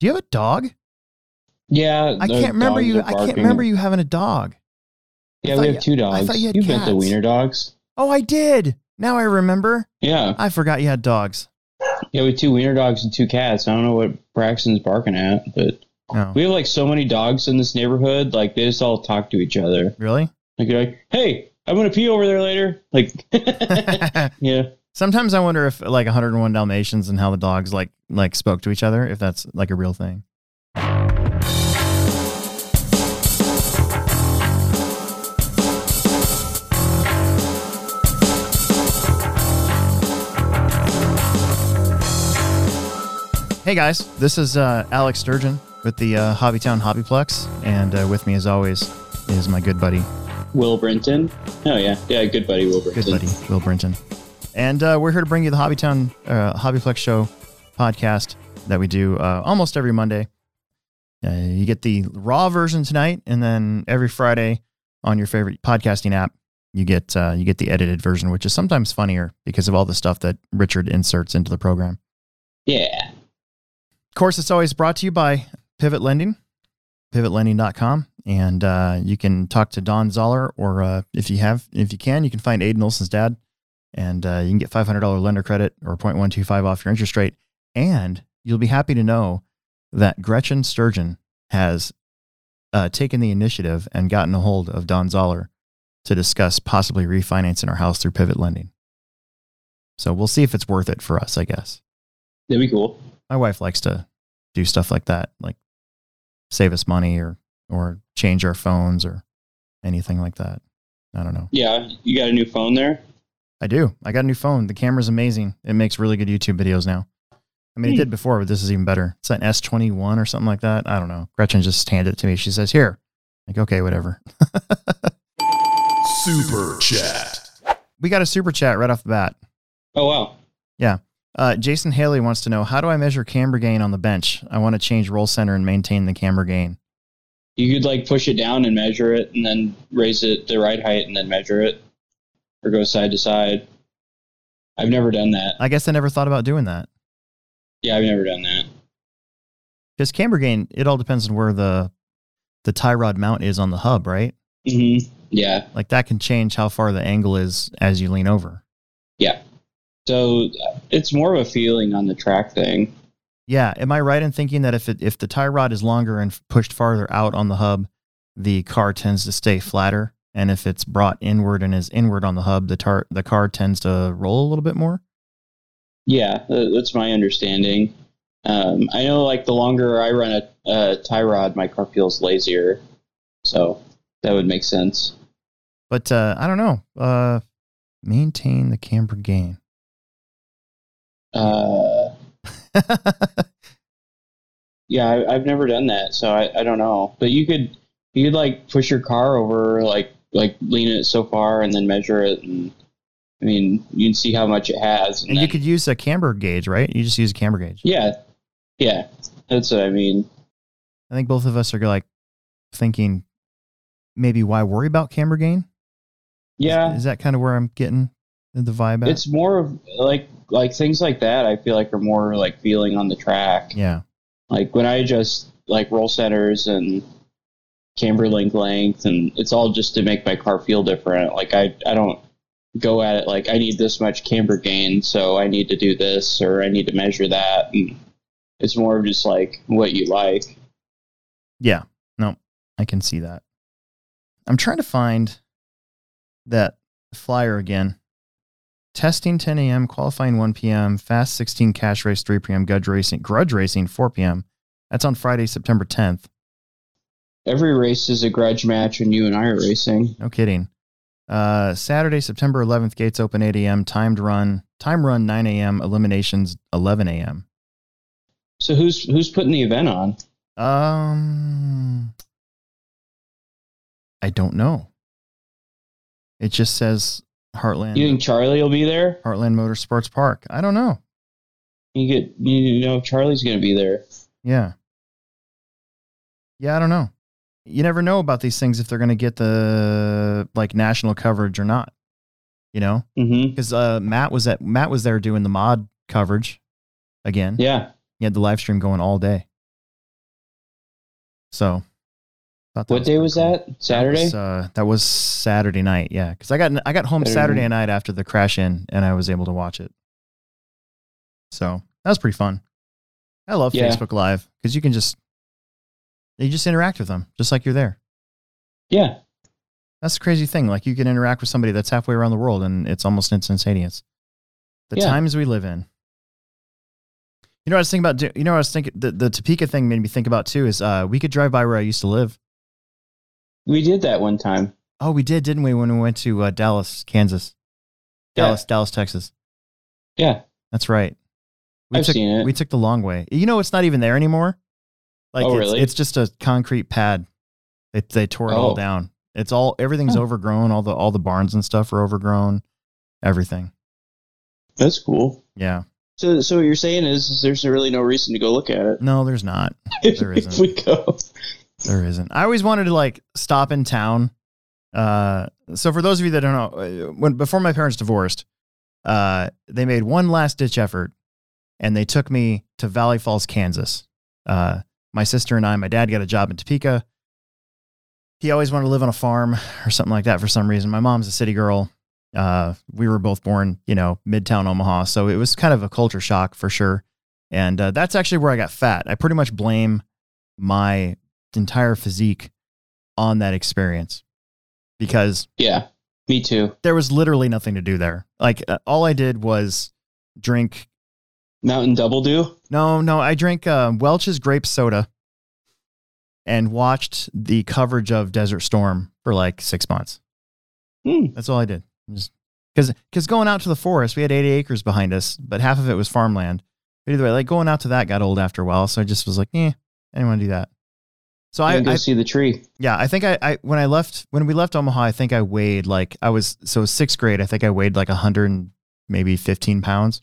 Do you have a dog? Yeah, I can't remember you. I can't remember you having a dog. Yeah, we you- have two I dogs. thought you had have met the wiener dogs. Oh, I did. Now I remember. Yeah, I forgot you had dogs. yeah, we have two wiener dogs and two cats. I don't know what Braxton's barking at, but Oh, we have like so many dogs in this neighborhood. Like they just all talk to each other. really? Like you're like, hey, I'm gonna pee over there later. Like, yeah, Sometimes I wonder if like 101 Dalmatians and how the dogs like like spoke to each other, if that's like a real thing. Hey guys, this is uh, Alex Sturgeon with the uh, Hobbytown Hobbyplex, and uh, with me as always is my good buddy Will Brinton. Oh yeah, yeah, good buddy Will Brinton. Good buddy, Will Brinton. And uh, we're here to bring you the Hobbytown uh, Hobbyplex Show podcast that we do uh, almost every Monday. Uh, you get the raw version tonight, and then every Friday on your favorite podcasting app, you get uh, you get the edited version, which is sometimes funnier because of all the stuff that Richard inserts into the program. Yeah, Of course, it's always brought to you by Pivot Lending, pivotlending.com. And uh, you can talk to Don Zoller, or uh, if you have, if you can, you can find Aiden Olson's dad, and uh, you can get $500 lender credit or 0.125 off your interest rate. And you'll be happy to know that Gretchen Sturgeon has uh, taken the initiative and gotten a hold of Don Zoller to discuss possibly refinancing our house through Pivot Lending. So we'll see if it's worth it for us, I guess that'd be cool. my wife likes to do stuff like that, like save us money or or change our phones or anything like that. I don't know. Yeah, you got a new phone there. I do. I got a new phone. The camera's amazing. It makes really good YouTube videos now. I mean, it Hmm. did before, but this is even better. It's an S21 or something like that. I don't know. Gretchen just handed it to me. She says, "Here." Like, okay, whatever. Super Chat. we got a super chat right off the bat. Oh wow. Yeah. Uh, Jason Haley wants to know how do I measure camber gain on the bench? I want to change roll center and maintain the camber gain. You could like push it down and measure it, and then raise it to the right height, and then measure it, or go side to side. I've never done that. I guess I never thought about doing that. Yeah, I've never done that. Because camber gain, it all depends on where the the tie rod mount is on the hub, right? Mm-hmm. Yeah, Like that can change how far the angle is as you lean over. yeah. So uh, it's more of a feeling on the track thing. Yeah, am I right in thinking that if it if the tie rod is longer and pushed farther out on the hub, the car tends to stay flatter, and if it's brought inward and is inward on the hub, the tar the car tends to roll a little bit more. Yeah, that's my understanding. Um, I know, like the longer I run a, a tie rod, my car feels lazier, so that would make sense. But uh, I don't know. Uh, maintain the camber gain. Uh, yeah, I, I've never done that, so I, I don't know. But you could you could like push your car over, like like lean it so far, and then measure it, and I mean you can see how much it has. and you then- could use a camber gauge, right? You just use a camber gauge. yeah, yeah, that's what I mean. I think both of us are like thinking maybe why worry about camber gain? Yeah, Is that kind of where I'm getting the vibe at? it's more of like like things like that. I feel like are more like feeling on the track. yeah. Like when I adjust like roll centers and camber link length, and it's all just to make my car feel different. Like I I don't go at it like I need this much camber gain, so I need to do this or I need to measure that. And it's more of just like what you like. Yeah. No, I can see that. I'm trying to find that flyer again. Testing 10 a.m., qualifying 1 p.m., fast 16 cash race 3 p.m., grudge racing, grudge racing 4 p.m. That's on Friday, September 10th. Every race is a grudge match when you and I are racing. No kidding. Uh, Saturday, September 11th, gates open 8 a.m., timed run, time run 9 a.m., eliminations 11 a.m. So who's who's putting the event on? Um, I don't know. It just says Heartland. You think Charlie will be there? Heartland Motorsports Park. I don't know. You get you know Charlie's gonna be there. Yeah. Yeah, I don't know. You never know about these things if they're going to get the like national coverage or not. You know, Mm-hmm. because uh, Matt was at Matt was there doing the mod coverage again. Yeah. He had the live stream going all day. So, What day was cool. that? Saturday. That was, uh, that was Saturday night. Yeah, because I got I got home Saturday Saturday night. night after the crash in, and I was able to watch it. So that was pretty fun. I love Yeah. Facebook Live because you can just you just interact with them just like you're there. yeah. That's the crazy thing. Like you can interact with somebody that's halfway around the world, and it's almost instantaneous. The Yeah. times we live in. You know what I was thinking about? You know what I was thinking? The, the Topeka thing made me think about too. Is uh, we could drive by where I used to live. We did that one time. Oh, we did, didn't we? When we went to uh, Dallas, Kansas, Yeah. Dallas, Dallas, Texas. Yeah. That's right. We I've took, seen it. We took the long way. You know, it's not even there anymore. Like Oh, it's, really? it's just a concrete pad. They they tore it all Oh. down. It's all everything's Huh. overgrown. All the all the barns and stuff are overgrown. Everything. That's cool. Yeah. So, so what you're saying is, is there's really no reason to go look at it No, there's not. if, There if we go. There isn't. I always wanted to like stop in town. Uh, so for those of you that don't know, uh, when before my parents divorced, uh, they made one last ditch effort, and they took me to Valley Falls, Kansas. Uh, my sister and I, my dad got a job in Topeka. He always wanted to live on a farm or something like that for some reason. My mom's a city girl. Uh, we were both born, you know, midtown Omaha, so it was kind of a culture shock for sure. And uh, that's actually where I got fat. I pretty much blame my entire physique on that experience because Yeah. Me too. there was literally nothing to do there. Like uh, all I did was drink. Mountain Double Do. No, no, I drank uh, Welch's grape soda and watched the coverage of Desert Storm for like six months. Hmm. That's all I did. Because because going out to the forest, we had 80 acres behind us, but half of it was farmland. But either way, like going out to that got old after a while, so I just was like, eh, I didn't want to do that. So I, I go I see the tree. Yeah, I think I, I when I left when we left Omaha, I think I weighed like I was so sixth grade. I think I weighed like a hundred maybe fifteen pounds.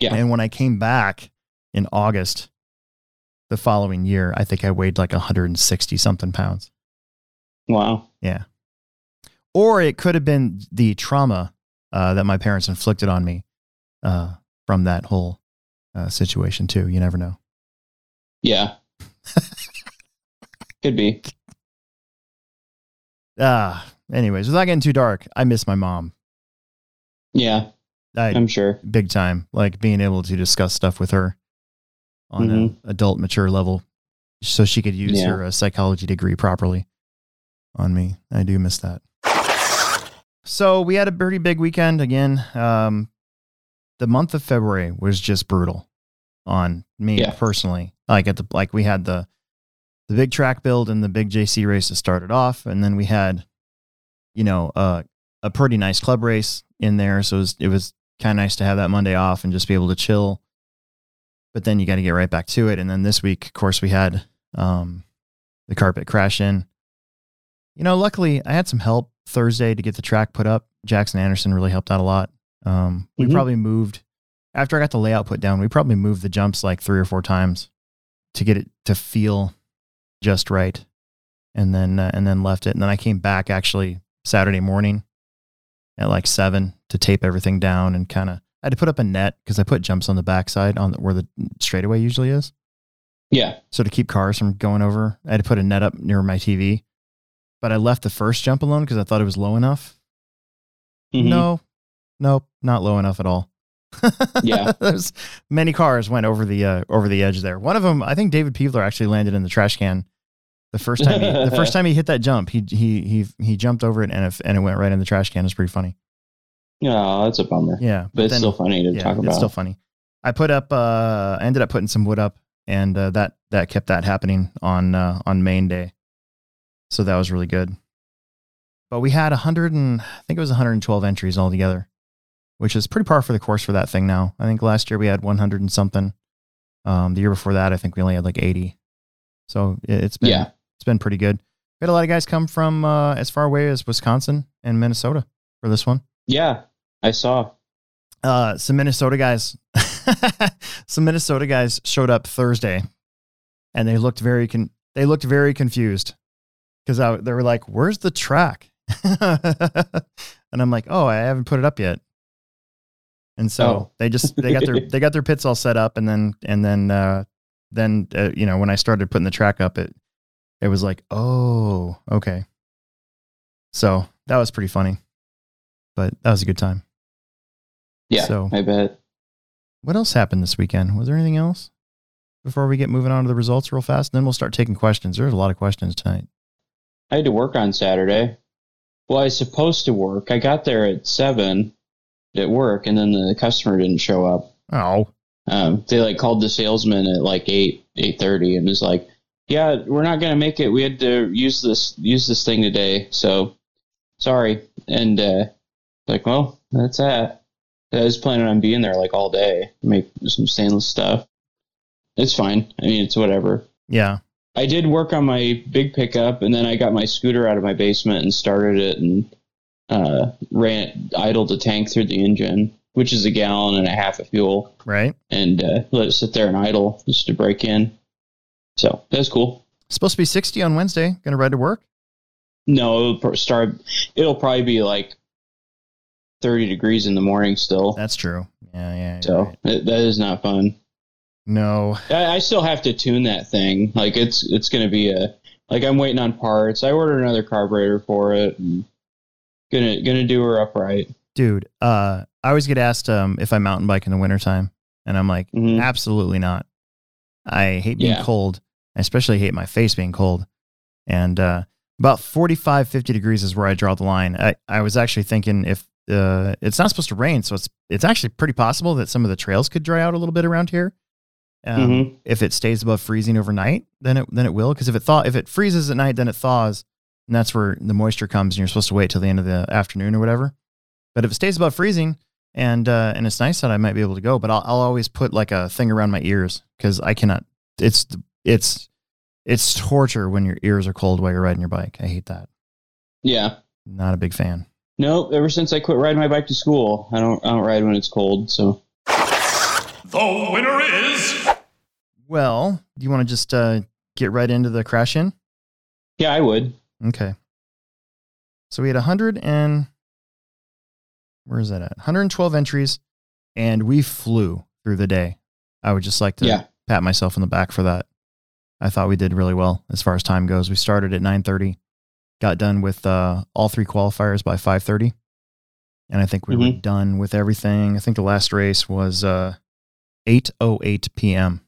Yeah. And when I came back in August, the following year, I think I weighed like hundred and sixty something pounds. Wow. Yeah. Or it could have been the trauma uh, that my parents inflicted on me uh, from that whole uh, situation too. You never know. Yeah. Could be. Ah. Anyways, without getting too dark, I miss my mom. Yeah. I, I'm sure. big time like being able to discuss stuff with her on Mhm. an adult mature level so she could use Yeah. her uh, psychology degree properly on me i do miss that so we had a pretty big weekend again um, the month of february was just brutal on me Yeah. personally like at the like we had the the big track build and the big jc race that started off and then we had you know uh, a pretty nice club race in there so it was, it was kind of nice to have that Monday off and just be able to chill. But then you got to get right back to it. And then this week, of course, we had um, the carpet crash in. You know, luckily I had some help Thursday to get the track put up. Jackson Anderson really helped out a lot. Um, we Mhm. probably moved after I got the layout put down. We probably moved the jumps like three or four times to get it to feel just right, and then uh, and then left it. And then I came back actually Saturday morning at like seven to tape everything down and kind of I had to put up a net because I put jumps on the backside on the, where the straightaway usually is. Yeah. So to keep cars from going over, I had to put a net up near my TV. But I left the first jump alone because I thought it was low enough. Mhm. No, nope, not low enough at all. Yeah. there's many cars went over the uh, over the edge there. One of them, I think David Peevler actually landed in the trash can. The first time, he, the first time he hit that jump, he he he he jumped over it and it, and it went right in the trash can. It's pretty funny. Oh, that's a bummer. Yeah, But it's then- still funny to yeah, talk about. It's still funny. I put up. Uh, I ended up putting some wood up, and uh, that that kept that happening on uh, on main day. So that was really good. But we had a hundred and I think it was 112 entries altogether, which is pretty par for the course for that thing. Now I think last year we had 100 and something. Um, the year before that, I think we only had like 80. So it, it's been Yeah. it's been pretty good. We had a lot of guys come from uh, as far away as Wisconsin and Minnesota for this one Yeah. I saw. uh, some Minnesota guys, some Minnesota guys showed up Thursday, and they looked very con- they looked very confused because they were like, "Where's the track?" and I'm like, "Oh, I haven't put it up yet." And so Oh. they just they got their they got their pits all set up, and then and then uh, then uh, you know when I started putting the track up, it it was like, oh, okay. So that was pretty funny, but that was a good time. Yeah, So- I bet. What else happened this weekend? Was there anything else before we get moving on to the results real fast? And then we'll start taking questions. There's a lot of questions tonight. I had to work on Saturday. Well, I was supposed to work. I got there at seven at work, and then the customer didn't show up. Oh, Um, they like called the salesman at like eight eight thirty, and was like, "Yeah, we're not gonna make it. We had to use this use this thing today, so sorry." And uh, like, well, that's that. I was planning on being there like all day, make some stainless stuff. It's fine. I mean, it's whatever. yeah. I did work on my big pickup, and then I got my scooter out of my basement and started it and uh, ran idled the tank through the engine, which is a gallon and a half of fuel, Right. and uh, let it sit there and idle just to break in. So that's cool. Supposed to be 60 on Wednesday. Going to ride to work. No, it'll start. It'll probably be like thirty degrees in the morning still. That's true. Yeah, yeah. So right. that that is not fun. no, I, I still have to tune that thing. Like it's it's going to be a like I'm waiting on parts. I ordered another carburetor for it. And gonna gonna do her upright. dude. Uh, I always get asked um if I mountain bike in the wintertime, and I'm like, Mhm. absolutely not. I hate being Yeah. cold. I especially hate my face being cold. And uh, about 45, 50 degrees is where I draw the line. I, I was actually thinking if uh, it's not supposed to rain, so it's it's actually pretty possible that some of the trails could dry out a little bit around here. Um, Mhm. If it stays above freezing overnight, then it then it will. Because if it thaw, if it freezes at night, then it thaws, and that's where the moisture comes. And you're supposed to wait till the end of the afternoon or whatever. But if it stays above freezing and uh, and it's nice that I might be able to go, but I'll, I'll always put like a thing around my ears because I cannot. It's it's it's torture when your ears are cold while you're riding your bike. I hate that. Yeah. Not a big fan. No, ever since I quit riding my bike to school, I don't I don't ride when it's cold. So The winner is. Well, do you want to just uh, get right into the crash in? yeah, I would. Okay. So we had 100 and where is that at? 112 entries, and we flew through the day. I would just like to Yeah. pat myself on the back for that. I thought we did really well as far as time goes. We started at 9:30, got done with uh, all three qualifiers by 5:30, and I think we were Mhm. done with everything. I think the last race was uh, 8:08 p.m.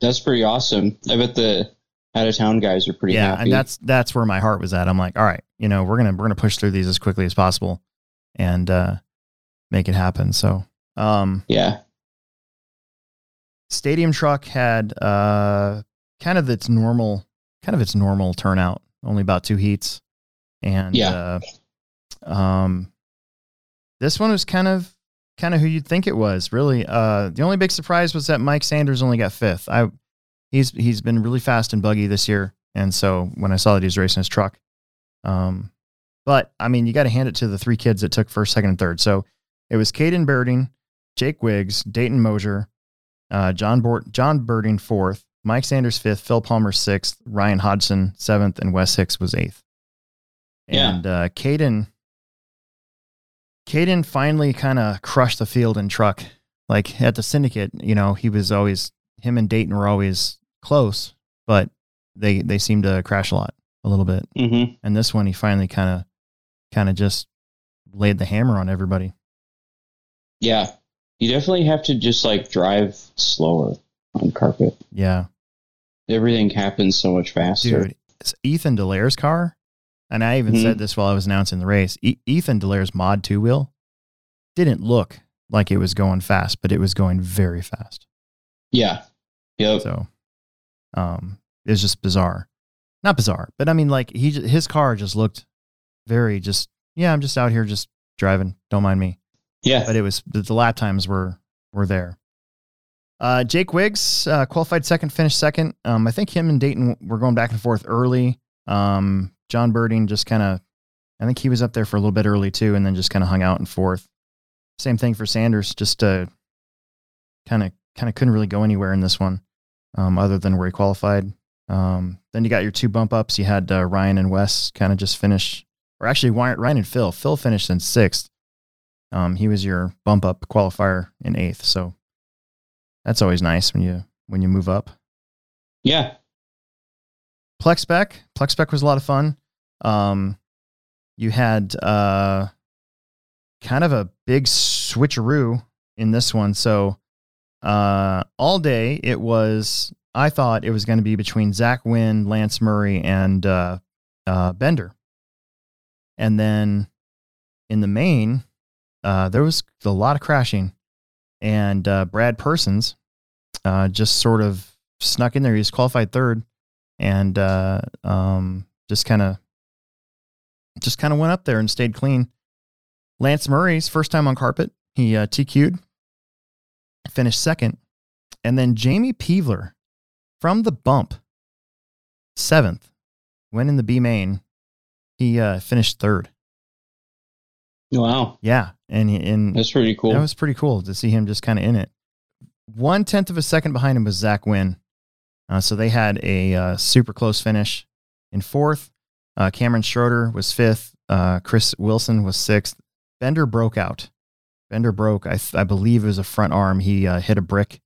That's pretty awesome. I bet the out of town guys are pretty yeah, happy. and that's that's where my heart was at. I'm like, all right, you know, we're gonna we're gonna push through these as quickly as possible, and uh, make it happen. So, um, yeah. stadium truck had uh, kind of its normal kind of its normal turnout, only about two heats, and Yeah. uh, um, this one was kind of kind of who you'd think it was. Really, uh, the only big surprise was that Mike Sanders only got fifth. I he's he's been really fast and buggy this year, and so when I saw that he was racing his truck, um, but I mean, you got to hand it to the three kids that took first, second, and third. So it was Caden Birding, Jake Wiggs, Dayton Mosier, uh, John Bort, John Birding fourth, Mike Sanders fifth, Phil Palmer sixth, Ryan Hodgson seventh, and Wes Hicks was eighth. Yeah. And uh, Caden, Caden finally kind of crushed the field in truck. Like at the syndicate, you know, he was always him and Dayton were always close, but they they seemed to crash a lot, a little bit. Mm-hmm. And this one, he finally kind of kind of just laid the hammer on everybody. Yeah. You definitely have to just like drive slower on carpet. Yeah. Everything happens so much faster. Dude, it's Ethan Delaire's car. And I even Mhm. said this while I was announcing the race. E- Ethan Delaire's mod two wheel didn't look like it was going fast, but it was going very fast. Yeah. Yep. So, um, it was just bizarre. Not bizarre, but I mean, like he, his car just looked very just, yeah, I'm just out here just driving. Don't mind me. yeah. but it was the, the lap times were were there. Uh, Jake Wiggs uh, qualified second, finished second. Um, I think him and Dayton were going back and forth early. Um, John Birding just kind of, I think he was up there for a little bit early too, and then just kind of hung out in fourth. Same thing for Sanders, just kind of kind of couldn't really go anywhere in this one, um, other than where he qualified. Um, then you got your two bump ups. You had uh, Ryan and Wes kind of just finish, or actually Ryan and Phil. Phil finished in sixth. Um, he was your bump up qualifier in eighth, so that's always nice when you when you move up. yeah. Plexspec. Plexspec was a lot of fun. Um, you had uh, kind of a big switcheroo in this one. So uh, all day it was. I thought it was going to be between Zach Wynn, Lance Murray, and uh, uh, Bender. And then in the main, uh, there was a lot of crashing, and uh, Brad Persons uh, just sort of snuck in there. He was qualified third, and uh, um, just kind of just kind of went up there and stayed clean. Lance Murray's first time on carpet, he uh, TQ'd, finished second, and then Jamie Peevler from the bump, seventh, went in the B main. He uh, finished third. Wow, Yeah, and and that's pretty cool. that was pretty cool to see him just kind of in it. One tenth of a second behind him was Zach Wynn. Uh, so they had a uh, super close finish. In fourth, uh, Cameron Schroeder was fifth. Uh, Chris Wilson was sixth. Bender broke out. Bender broke. I, th- I believe it was a front arm. He uh, hit a brick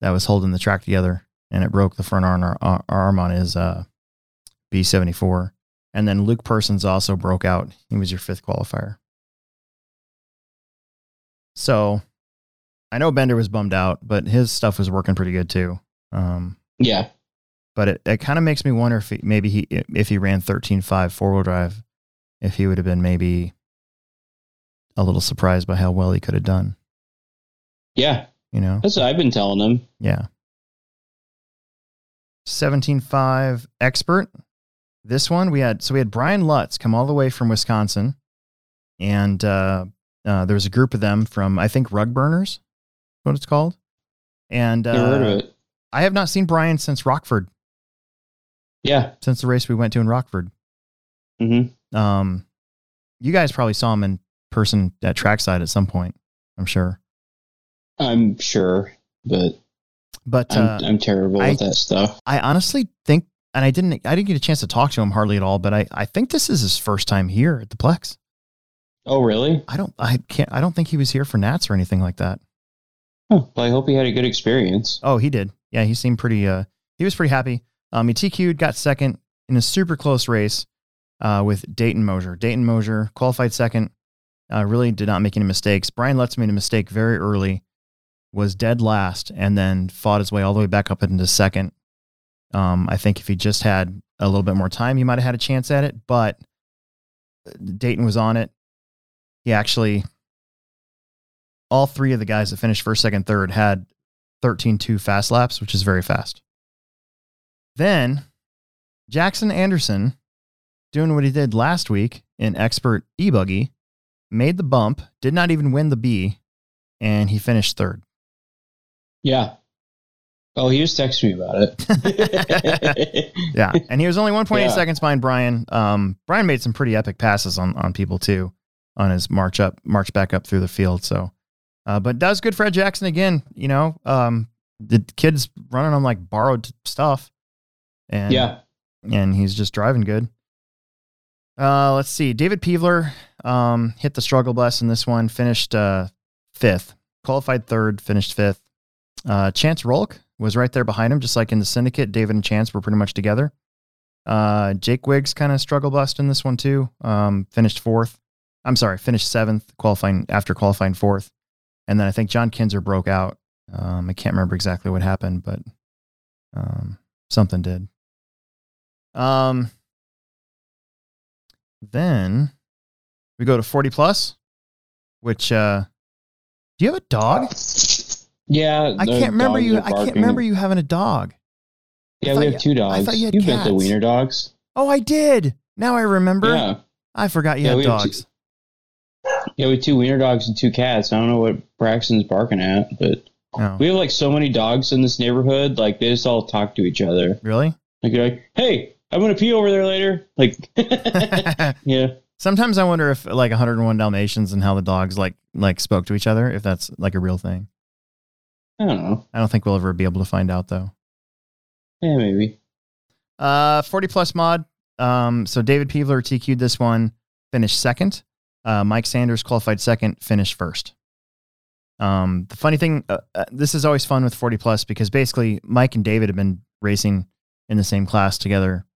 that was holding the track together, and it broke the front arm, ar- arm on his uh, B74. And then Luke Persons also broke out. He was your fifth qualifier. So I know Bender was bummed out, but his stuff was working pretty good too. Um, yeah, but it, it kind of makes me wonder if he, maybe he if he ran 13.5 four wheel drive, if he would have been maybe a little surprised by how well he could have done. yeah. You know, That's what I've been telling him. yeah. 17.5 expert. This one we had so we had Brian Lutz come all the way from Wisconsin, and uh, uh, there was a group of them from I think Rug Burners, what it's called, and uh, heard of it. I have not seen Brian since Rockford, Yeah. since the race we went to in Rockford. hmm Um, you guys probably saw him in person at trackside at some point, I'm sure. I'm sure, but But I'm, uh, I'm terrible I- with that stuff. I honestly think, and I didn't, I didn't get a chance to talk to him hardly at all. But I, I think this is his first time here at the Plex. Oh, really? I don't, I can't, I don't think he was here for Nats or anything like that. Huh. Well, I hope he had a good experience. Oh, he did. Yeah, he seemed pretty. Uh, he was pretty happy. Um, he TQ'd, got second in a super close race, uh, with Dayton Mosier. Dayton Mosier qualified second. Uh, really did not make any mistakes. Brian Lutz made a mistake very early, was dead last, and then fought his way all the way back up into second. Um, I think if he just had a little bit more time, he might have had a chance at it. But Dayton was on it. He actually, all three of the guys that finished first, second, third had 13.2 fast laps, which is very fast. Then Jackson Anderson, doing what he did last week in expert e buggy, made the bump, did not even win the B, and he finished third. Yeah. Oh, he was texting me about it. Yeah, and he was only 1.8 Yeah. seconds behind Brian. Um, Brian made some pretty epic passes on on people too, on his march up, march back up through the field. So, uh, but that was good for Ed Jackson again. You know, um, the kid's running on like borrowed stuff, and yeah. and he's just driving good. Uh, let's see. David Peevler um, hit the struggle bus in this one, finished uh, fifth, qualified third, finished fifth. Uh, Chance Rolk was right there behind him, just like in the syndicate. David and Chance were pretty much together. Uh, Jake Wiggs kind of struggle bust in this one too. Um, finished fourth. I'm sorry, finished seventh, qualifying after qualifying fourth. And then I think John Kinzer broke out. Um, I can't remember exactly what happened, but um, something did. Um, then we go to 40 plus, which, uh, do you have a dog? Yeah. I can't remember you. I can't remember you having a dog. Yeah, we you- have two dogs. I thought you had met the wiener dogs. Oh, I did. Now I remember. Yeah. I forgot you Yeah, had have two- dogs. Yeah, we have two wiener dogs and two cats. I don't know what Braxton's barking at, but Oh, we have like so many dogs in this neighborhood. Like they just all talk to each other. really? Like you're like, hey, I'm gonna pee over there later. Like, yeah, Sometimes I wonder if like 101 Dalmatians and how the dogs like like spoke to each other, if that's like a real thing. I don't know. I don't think we'll ever be able to find out though. Yeah, maybe. Uh, 40 plus mod. Um, so David Peevler TQ'd this one, finished second. Uh, Mike Sanders qualified second, finished first. Um, the funny thing, uh, uh, this is always fun with 40 plus because basically Mike and David have been racing in the same class together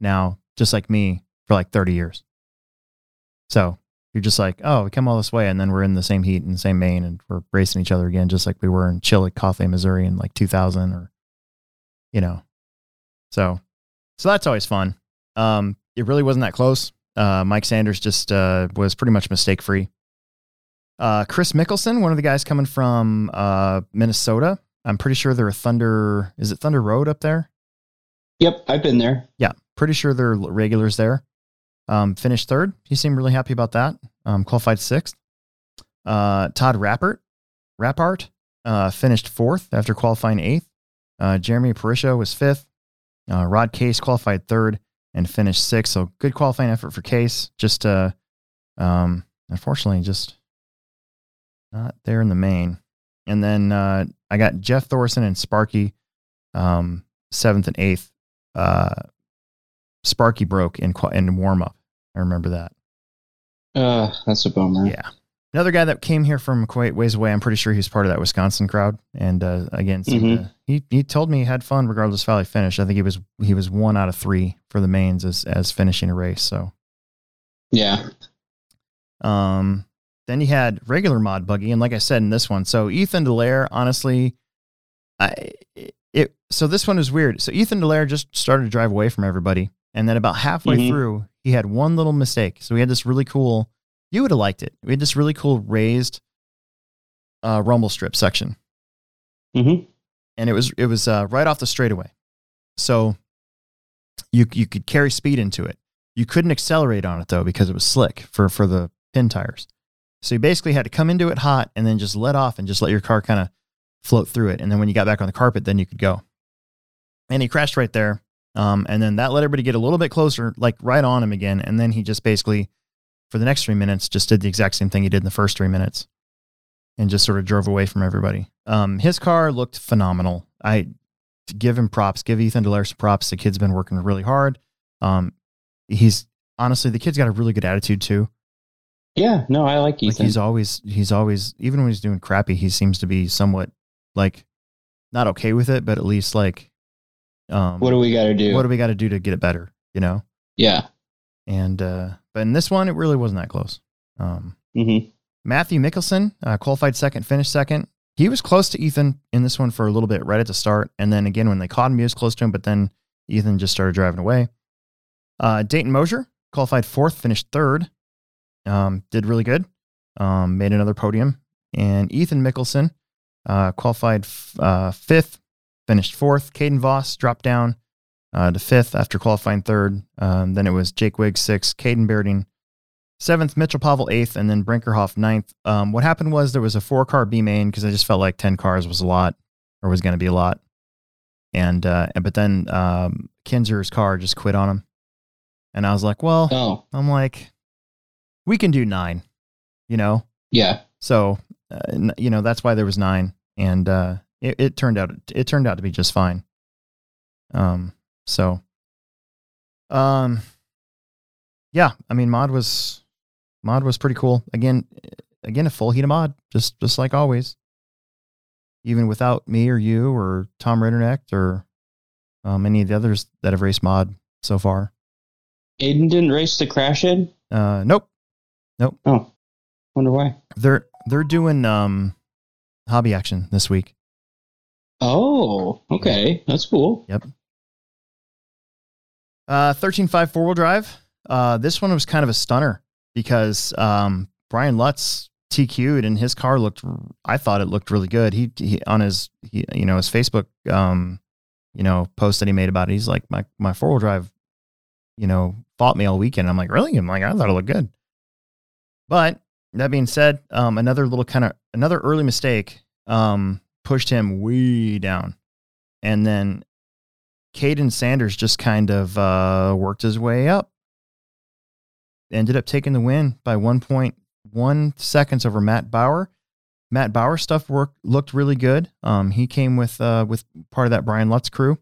now, just like me, for like 30 years. So you're just like, oh, we come all this way, and then we're in the same heat and the same main, and we're racing each other again, just like we were in Chillicothe, Missouri, in like 2000, or you know. So, so that's always fun. Um, it really wasn't that close. Uh, Mike Sanders just uh, was pretty much mistake free. Uh, Chris Mickelson, one of the guys coming from uh, Minnesota. I'm pretty sure they're a Thunder. Is it Thunder Road up there? Yep, I've been there. Yeah, pretty sure they're regulars there. Um, finished third. He seemed really happy about that. Um, qualified sixth. Uh, Todd Rappert, Rappart, uh, finished fourth after qualifying eighth. Uh, Jeremy Parisha was fifth. Uh, Rod Case qualified third and finished sixth. So good qualifying effort for Case. Just, uh, um, unfortunately, just not there in the main. And then uh, I got Jeff Thorson and Sparky, um, seventh and eighth. Uh, Sparky broke in in warm up. I remember that. Uh, that's a bummer. Yeah. Another guy that came here from quite ways away. I'm pretty sure he's part of that Wisconsin crowd. And uh, again, Mhm. to, he he told me he had fun regardless of how he finished. I think he was he was one out of three for the mains as as finishing a race. So Yeah. um, then you had regular mod buggy, and like I said in this one, so Ethan Delaire, honestly, I it so this one is weird. So Ethan Delaire just started to drive away from everybody, and then about halfway Mhm. through, he had one little mistake. So we had this really cool. You would have liked it. We had this really cool raised uh, rumble strip section, Mm-hmm. And it was it was uh, right off the straightaway. So you you could carry speed into it. You couldn't accelerate on it though because it was slick for for the pin tires. So you basically had to come into it hot and then just let off and just let your car kind of float through it. And then when you got back on the carpet, then you could go. And he crashed right there. Um, and then that let everybody get a little bit closer, like right on him again. And then he just basically, for the next three minutes, just did the exact same thing he did in the first three minutes and just sort of drove away from everybody. Um, his car looked phenomenal. I give him props, give Ethan Delaire some props. The kid's been working really hard. Um, he's honestly, the kid's got a really good attitude too. Yeah. No, I like Like Ethan. he's always, he's always, even when he's doing crappy, he seems to be somewhat like not okay with it, but at least like, um, what do we got to do? what do we got to do to get it better? You know? yeah. And, uh, but in this one, it really wasn't that close. Um, Mm-hmm. Matthew Mickelson uh, qualified second, finished second. He was close to Ethan in this one for a little bit right at the start. And then again, when they caught him, he was close to him, but then Ethan just started driving away. Uh, Dayton Mosier qualified fourth, finished third. Um, did really good. Um, made another podium. And Ethan Mickelson uh, qualified f- uh, fifth, finished fourth. Caden Voss dropped down uh, to fifth after qualifying third. Um, then it was Jake Wiggs sixth, Caden Berding seventh, Mitchell Pavel eighth, and then Brinkerhoff ninth. Um, what happened was there was a four car B main because I just felt like 10 cars was a lot or was going to be a lot. And, uh, but then um, Kinzer's car just quit on him. And I was like, well, Oh, I'm like, we can do nine, you know? yeah. So, uh, you know, that's why there was nine. And uh, it, it turned out, it turned out to be just fine. Um, so, um, yeah, I mean, mod was, mod was pretty cool. Again, again, a full heat of mod, just, just like always. Even without me or you or Tom Ritternecht or um, any of the others that have raced mod so far. Aiden didn't race the crash in. Uh, nope. Nope. Oh, wonder why. They're they're doing um hobby action this week. Oh, okay. That's cool. Yep. Uh 13.5 four wheel drive. Uh this one was kind of a stunner because um Brian Lutz TQ'd and his car looked I thought it looked really good. He, he on his he, you know his Facebook um you know post that he made about it. He's like my my four wheel drive you know fought me all weekend. I'm like, "Really?" I'm like, "I thought it looked good." But that being said, um another little kind of another early mistake um pushed him way down. And then Caden Sanders just kind of uh, worked his way up. Ended up taking the win by 1.1 seconds over Matt Bauer. Matt Bauer stuff worked looked really good. Um, he came with uh, with part of that Brian Lutz crew,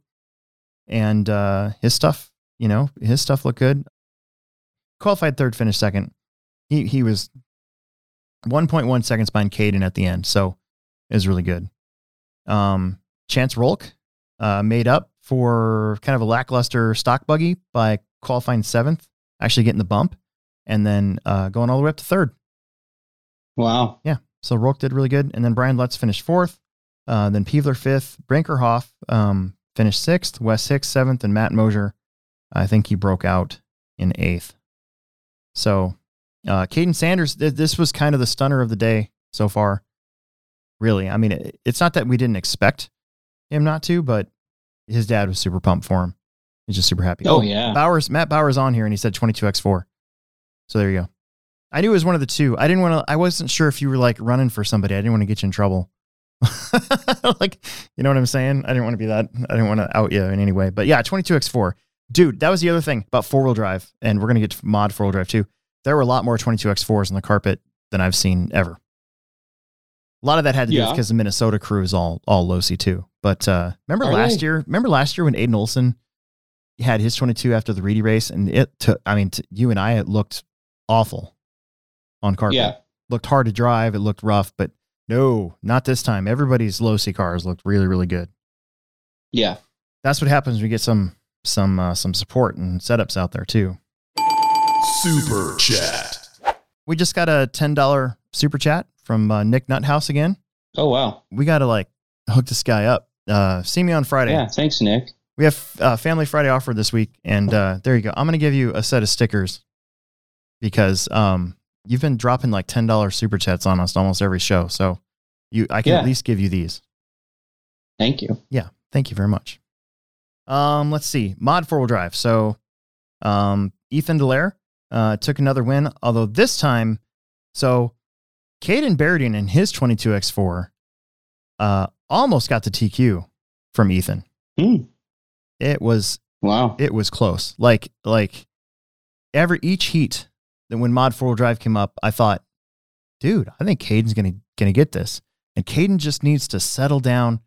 and uh, his stuff, you know, his stuff looked good. Qualified third, finished second. He he was 1.1 seconds behind Caden at the end, so it was really good. Um, Chance Rolk uh, made up for kind of a lackluster stock buggy by qualifying seventh, actually getting the bump, and then uh, going all the way up to third. Wow. Yeah. So Rolk did really good. And then Brian Lutz finished fourth. Uh, then Peevler fifth. Brinkerhoff um, finished sixth. West sixth, seventh. And Matt Mosier, I think he broke out in eighth. So uh, Caden Sanders, th- this was kind of the stunner of the day so far. Really. I mean, it, it's not that we didn't expect him not to, but his dad was super pumped for him. He's just super happy. Oh, yeah. Bowers, Matt Bowers on here and he said 22x4. So there you go. I knew it was one of the two. I didn't want to, I wasn't sure if you were like running for somebody. I didn't want to get you in trouble. like, you know what I'm saying? I didn't want to be that. I didn't want to out you in any way. But yeah, 22x4. Dude, that was the other thing about four wheel drive. And we're going to get to mod four wheel drive too. There were a lot more 22x4s on the carpet than I've seen ever. A lot of that had to do Yeah. because the Minnesota crew is all all Losi too. But uh, remember Are last year? Remember last year when Aiden Olson had his 22 after the Reedy race, and it took. I mean, t- you and I, it looked awful on carpet. Yeah. looked hard to drive. It looked rough, but no, not this time. Everybody's Losi cars looked really, really good. Yeah. That's what happens when we get some some uh, some support and setups out there too. Super Chat. We just got a ten dollar super chat from uh, Nick Nuthouse again. Oh, wow. We got to like hook this guy up. Uh, see me on Friday. Yeah. Thanks, Nick. We have uh, Family Friday offer this week, and uh, there you go. I'm going to give you a set of stickers because um, you've been dropping like ten dollars super chats on us almost every show. So you, I can Yeah. at least give you these. Thank you. Yeah, thank you very much. Um, let's see, mod four wheel drive. So, um, Ethan Delaire uh, took another win, although this time, so Caden Berdine in his 22x4 uh, almost got the TQ from Ethan. Hmm. It was Wow. it was close. Like like every each heat that when mod four wheel drive came up, I thought, dude, I think Caden's gonna gonna get this. And Caden just needs to settle down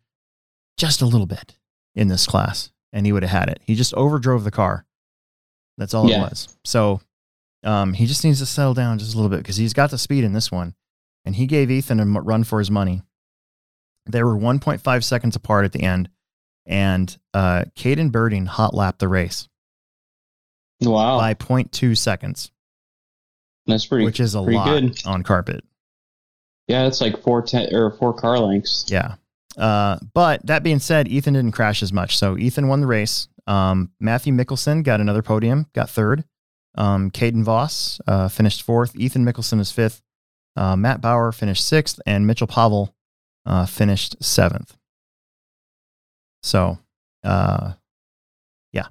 just a little bit in this class, and he would have had it. He just overdrove the car. That's all it was. So um, he just needs to settle down just a little bit because he's got the speed in this one, and he gave Ethan a m- run for his money. They were 1.5 seconds apart at the end, and uh, Caden Birding hot lapped the race Wow. by 0.2 seconds, That's pretty, which is a lot good. on carpet. Yeah. It's like four ten or four car lengths. Yeah. Uh, but that being said, Ethan didn't crash as much. So Ethan won the race. Um, Matthew Mickelson got another podium, got third. Um, Caden Voss uh, finished fourth. Ethan Mickelson is fifth. Uh, Matt Bauer finished sixth, and Mitchell Pavel uh, finished seventh. So, uh, yeah.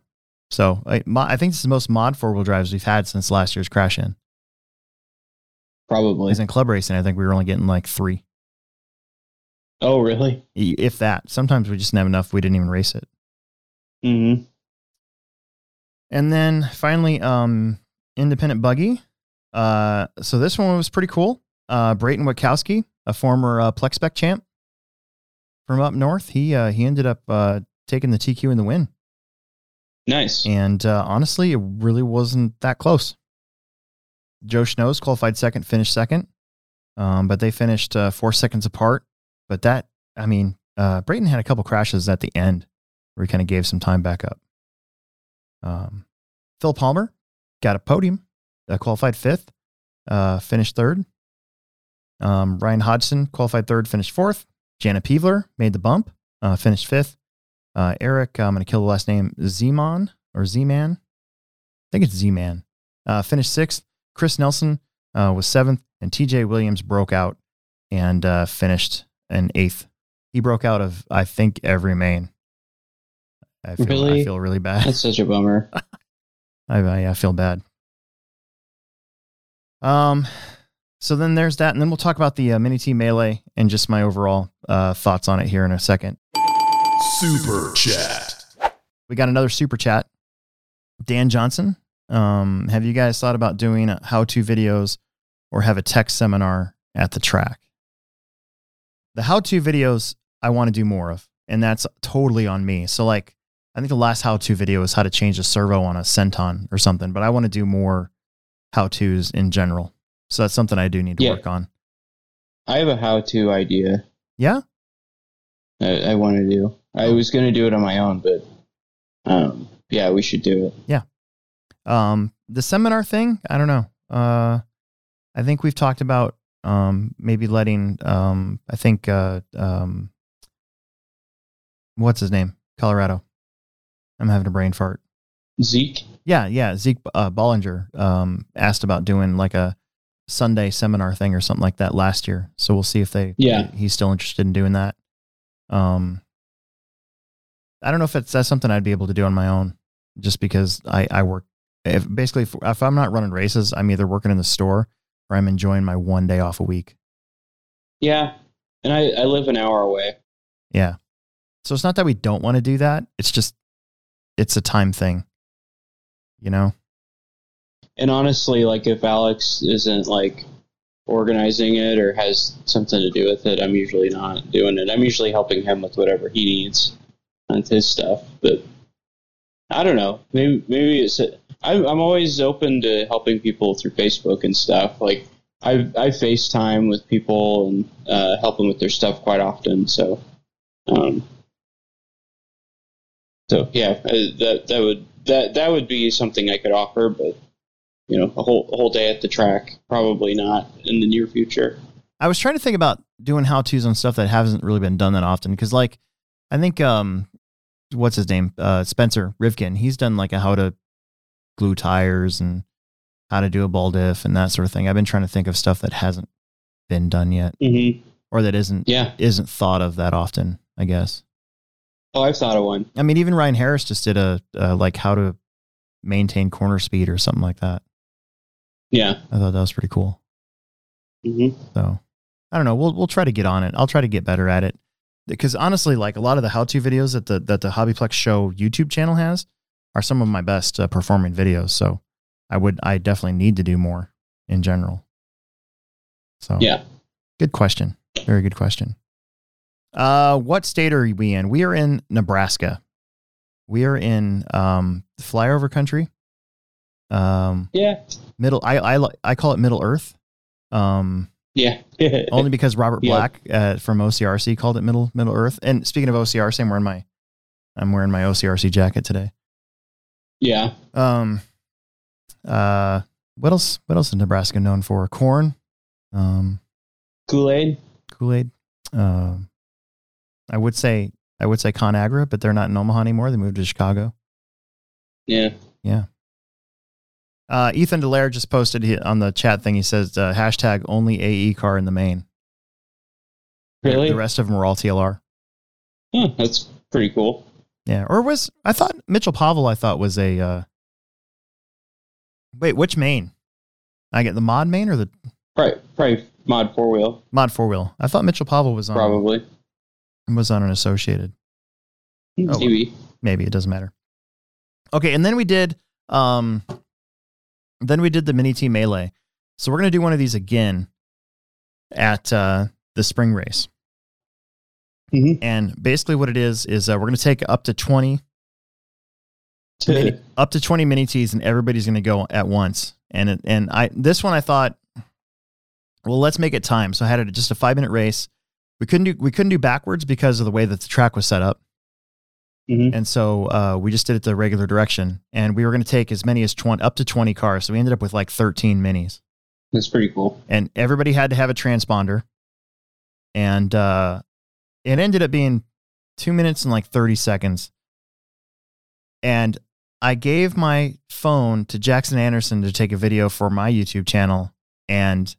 So I, mo- I think this is the most mod four wheel drives we've had since last year's crash in. Probably. Because in club racing, I think we were only getting like three, Oh, really? if that. Sometimes we just didn't have enough. We didn't even race it. Mm-hmm. And then finally, um, independent buggy. Uh, so this one was pretty cool. Uh, Brayton Witkowski, a former uh, Plexspec champ from up north, he uh, he ended up uh, taking the TQ in the win. Nice. And uh, honestly, it really wasn't that close. Joe Schnoes qualified second, finished second, um, but they finished uh, four seconds apart. But that, I mean, uh, Brayton had a couple crashes at the end where he kind of gave some time back up. Um, Phil Palmer got a podium, uh, qualified fifth, uh, finished third. Um, Ryan Hodgson qualified third, finished fourth. Jana Peevler made the bump, uh, finished fifth. Uh, Eric, I'm going to kill the last name, Zeman or Z-Man. I think it's Z-Man. Uh, finished sixth. Chris Nelson uh, was seventh, and TJ Williams broke out and uh, finished an eighth. He broke out of, I think, every main. I feel, I Really? feel really bad. That's such a bummer. I, I, I feel bad. Um, so then there's that, and then we'll talk about the uh, mini team melee and just my overall uh, thoughts on it here in a second. Super Chat. We got another super chat. Dan Johnson, um, have you guys thought about doing how-to videos or have a tech seminar at the track? The how-to videos I want to do more of, and that's totally on me. So like, I think the last how-to video is how to change a servo on a Centon or something, but I want to do more how-tos in general. So that's something I do need to Yeah. work on. I have a how-to idea. Yeah. I, I want to do. I was going to do it on my own, but Um, yeah, we should do it. Um, the seminar thing, I don't know. Uh, I think we've talked about um maybe letting um I think uh um what's his name Colorado. I'm having a brain fart. Zeke. Yeah, yeah. Zeke uh, Bollinger um asked about doing like a Sunday seminar thing or something like that last year. So we'll see if they Yeah. he's still interested in doing that. Um, I don't know if it's that's something I'd be able to do on my own, just because I I work. If basically if, if I'm not running races, I'm either working in the store or I'm enjoying my one day off a week. Yeah, and I, I live an hour away. Yeah. So it's not that we don't want to do that. It's just it's a time thing. You know? And honestly, like if Alex isn't like organizing it or has something to do with it, I'm usually not doing it. I'm usually helping him with whatever he needs on his stuff. But I don't know. Maybe maybe it's. I'm I'm always open to helping people through Facebook and stuff. Like I I FaceTime with people and uh, help them with their stuff quite often. So, um, so yeah, uh, that that would that that would be something I could offer, but you know, a whole a whole day at the track, probably not in the near future. I was trying to think about doing how to's on stuff that hasn't really been done that often. Cause like I think um what's his name? Uh Spencer Rivkin, he's done like a how to glue tires and how to do a ball diff and that sort of thing. I've been trying to think of stuff that hasn't been done yet Mm-hmm. or that isn't Yeah. isn't thought of that often, I guess. Oh, I've thought of one. I mean, even Ryan Harris just did a uh, like how to maintain corner speed or something like that. Yeah. I thought that was pretty cool. Mm-hmm. So I don't know. We'll we'll try to get on it. I'll try to get better at it because honestly, like a lot of the how-to videos that the that the Hobbyplex Show YouTube channel has are some of my best uh, performing videos. So I would I definitely need to do more in general. So Yeah. good question. Very good question. Uh, what state are we in? We are in Nebraska. We are in um, flyover country. Um, Yeah. middle. I I I call it Middle Earth. Um, Yeah. only because Robert Yeah. Black uh, from OCRC called it Middle Middle Earth. And speaking of OCRC, I'm wearing my I'm wearing my OCRC jacket today. yeah. Um, uh, what else? What else is Nebraska known for? Corn, um, Kool Aid. Kool Aid. Um, I would say I would say ConAgra, but they're not in Omaha anymore. They moved to Chicago. Yeah. Yeah. Uh, Ethan Delaire just posted he- on the chat thing. He says uh, hashtag only AE car in the main. Really? The rest of them were all TLR. Huh, that's pretty cool. Yeah, or was I thought Mitchell Pavel? I thought was a. Uh, wait, which main? I get the mod main or the Probably, probably mod four wheel. mod four wheel? I thought Mitchell Pavel was on Probably. was on an associated. Oh, Maybe. Maybe it doesn't matter. Okay, and then we did um, then we did the mini T melee. So we're gonna do one of these again at uh, the spring race. Mhm. And basically, what it is is uh, we're going to take up to twenty mini, up to 20 mini tees and everybody's going to go at once. And it, and I this one I thought well, let's make it time. So I had it just a 5-minute race. We couldn't do we couldn't do backwards because of the way that the track was set up. Mhm. And so uh, we just did it the regular direction and we were going to take as many as 20 up to 20 cars. So we ended up with like 13 minis. That's pretty cool. And everybody had to have a transponder. And uh it ended up being 2 minutes and like 30 seconds. And I gave my phone to Jackson Anderson to take a video for my YouTube channel, and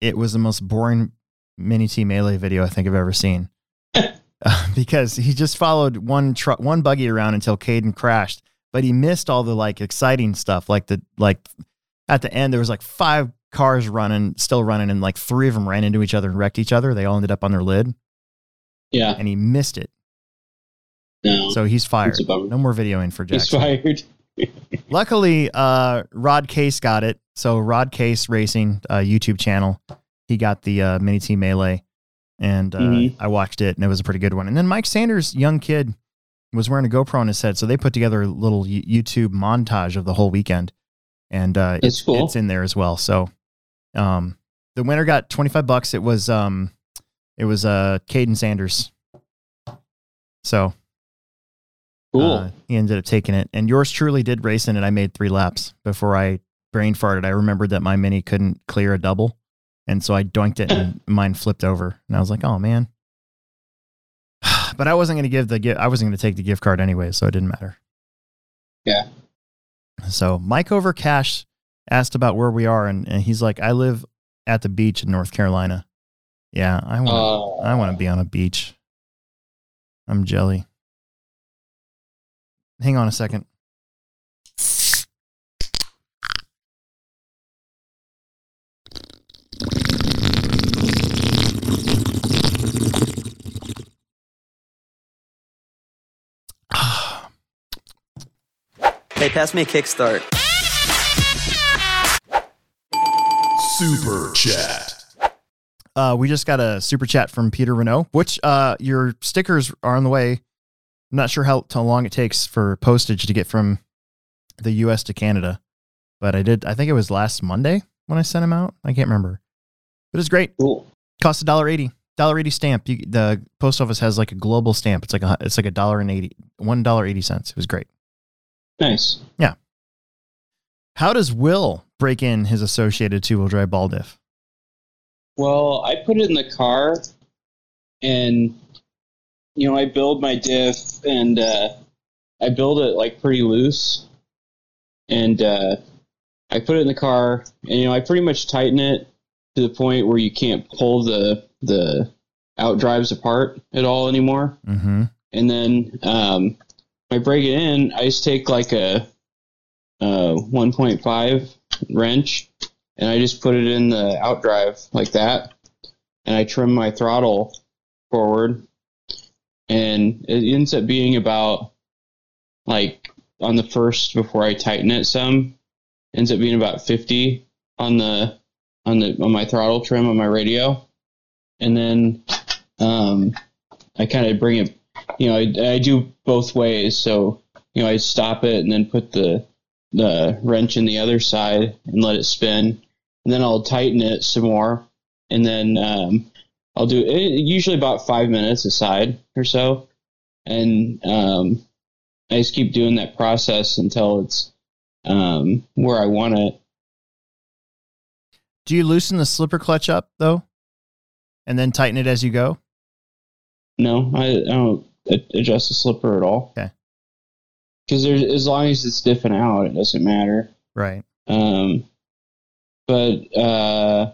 it was the most boring mini T melee video I think I've ever seen. Uh, because he just followed one truck, one buggy around until Caden crashed, but he missed all the like exciting stuff. Like the like at the end, there was like five cars running, still running, and like three of them ran into each other and wrecked each other. They all ended up on their lid, Yeah. and he missed it. No. So he's fired. It's a bummer. No more videoing for He's fired. Luckily, uh, Rod Case got it. So Rod Case Racing uh, YouTube channel, he got the uh, mini T melee, and uh, Mhm. I watched it, and it was a pretty good one. And then Mike Sanders, young kid, was wearing a GoPro on his head, so they put together a little YouTube montage of the whole weekend, and uh, it's, cool. it's in there as well. So, um, the winner got twenty five bucks. It was um, it was uh, Caden Sanders. So Cool. Uh, he ended up taking it, and yours truly did race in it. I made three laps before I brain farted. I remembered that my mini couldn't clear a double, and so I doinked it, and mine flipped over. And I was like, "Oh man!" But I wasn't going to give the gift. I wasn't going to take the gift card anyway, so it didn't matter. Yeah. So Mike over Cash asked about where we are, and, and he's like, "I live at the beach in North Carolina." Yeah, I want. I want to be on a beach. I'm jelly. Hang on a second. Hey, pass me a kickstart. Super Chat. Uh, we just got a super chat from Peter Renault, which uh, your stickers are on the way. I'm not sure how, how long it takes for postage to get from the U.S. to Canada, but I did. I think it was last Monday when I sent them out. I can't remember, but it's great. cool. Cost a dollar eighty. Dollar eighty stamp. You, the post office has like a global stamp. It's like a it's like a dollar and eighty one dollar eighty cents. It was great. Nice. Yeah. How does Will break in his associated two wheel drive ball diff? Well, I put it in the car, and you know, I build my diff, and uh, I build it like pretty loose, and uh, I put it in the car, and you know, I pretty much tighten it to the point where you can't pull the the out drives apart at all anymore. Mm-hmm. and then um, I break it in. I just take like a, a 1.5 wrench and I just put it in the outdrive like that, and I trim my throttle forward, and it ends up being about like on the first before I tighten it some, ends up being about 50 on the on the on my throttle trim on my radio, and then um, I kind of bring it you know, I, I do both ways. So, you know, I stop it and then put the the wrench in the other side and let it spin, and then I'll tighten it some more, and then um, I'll do it usually about five minutes a side or so, and um, I just keep doing that process until it's um, where I want it. Do you loosen the slipper clutch up though, and then tighten it as you go? No, I, I don't adjust the slipper at all. Okay. Because there's as long as it's stiffen out, it doesn't matter. Right. Um, but uh,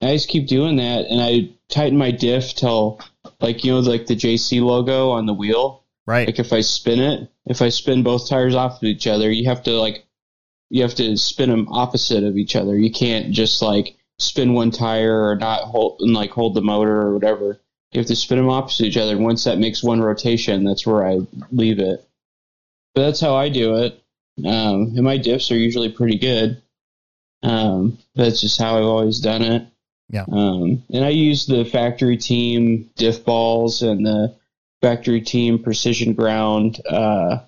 I just keep doing that, and I tighten my diff till like you know like the JC logo on the wheel. Right. Like if I spin it, if I spin both tires off of each other, you have to like you have to spin them opposite of each other. You can't just like spin one tire or not hold and like hold the motor or whatever. You have to spin them opposite each other. And once that makes one rotation, that's where I leave it. But that's how I do it. Um, and my diffs are usually pretty good. Um, that's just how I've always done it. Yeah. Um, and I use the factory team diff balls and the factory team precision ground uh,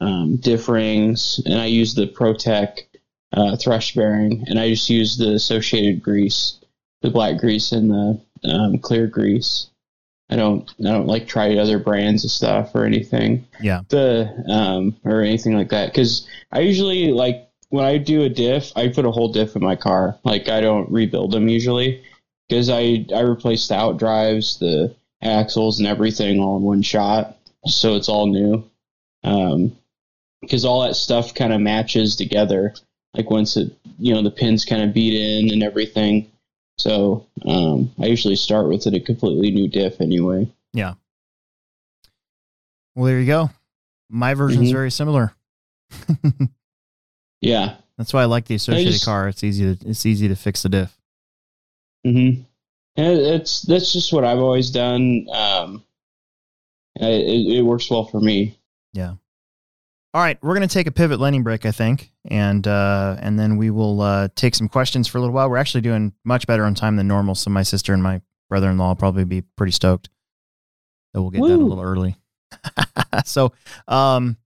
um, diff rings, and I use the ProTech uh, thrust bearing, and I just use the associated grease, the black grease and the um, clear grease. I don't I don't like try other brands of stuff or anything. Yeah. the um or anything like that. Because I usually like when I do a diff I put a whole diff in my car. Like I don't rebuild them usually. Because I I replace the out drives the axles and everything all in one shot. So it's all new. Um because all that stuff kind of matches together. Like once it you know the pins kind of beat in and everything so um I usually start with it a completely new diff anyway Yeah. Well, there you go. My version's Mhm. very similar. yeah That's why I like the associated just- car. It's easy to it's easy to fix the diff. Mm-hmm. And it's that's just what I've always done. Um, it, it works well for me. All right, we're gonna take a pivot lending break, I think, and uh, and then we will uh, take some questions for a little while. We're actually doing much better on time than normal, so my sister and my brother-in-law will probably be pretty stoked that we'll get that a little early. so, um,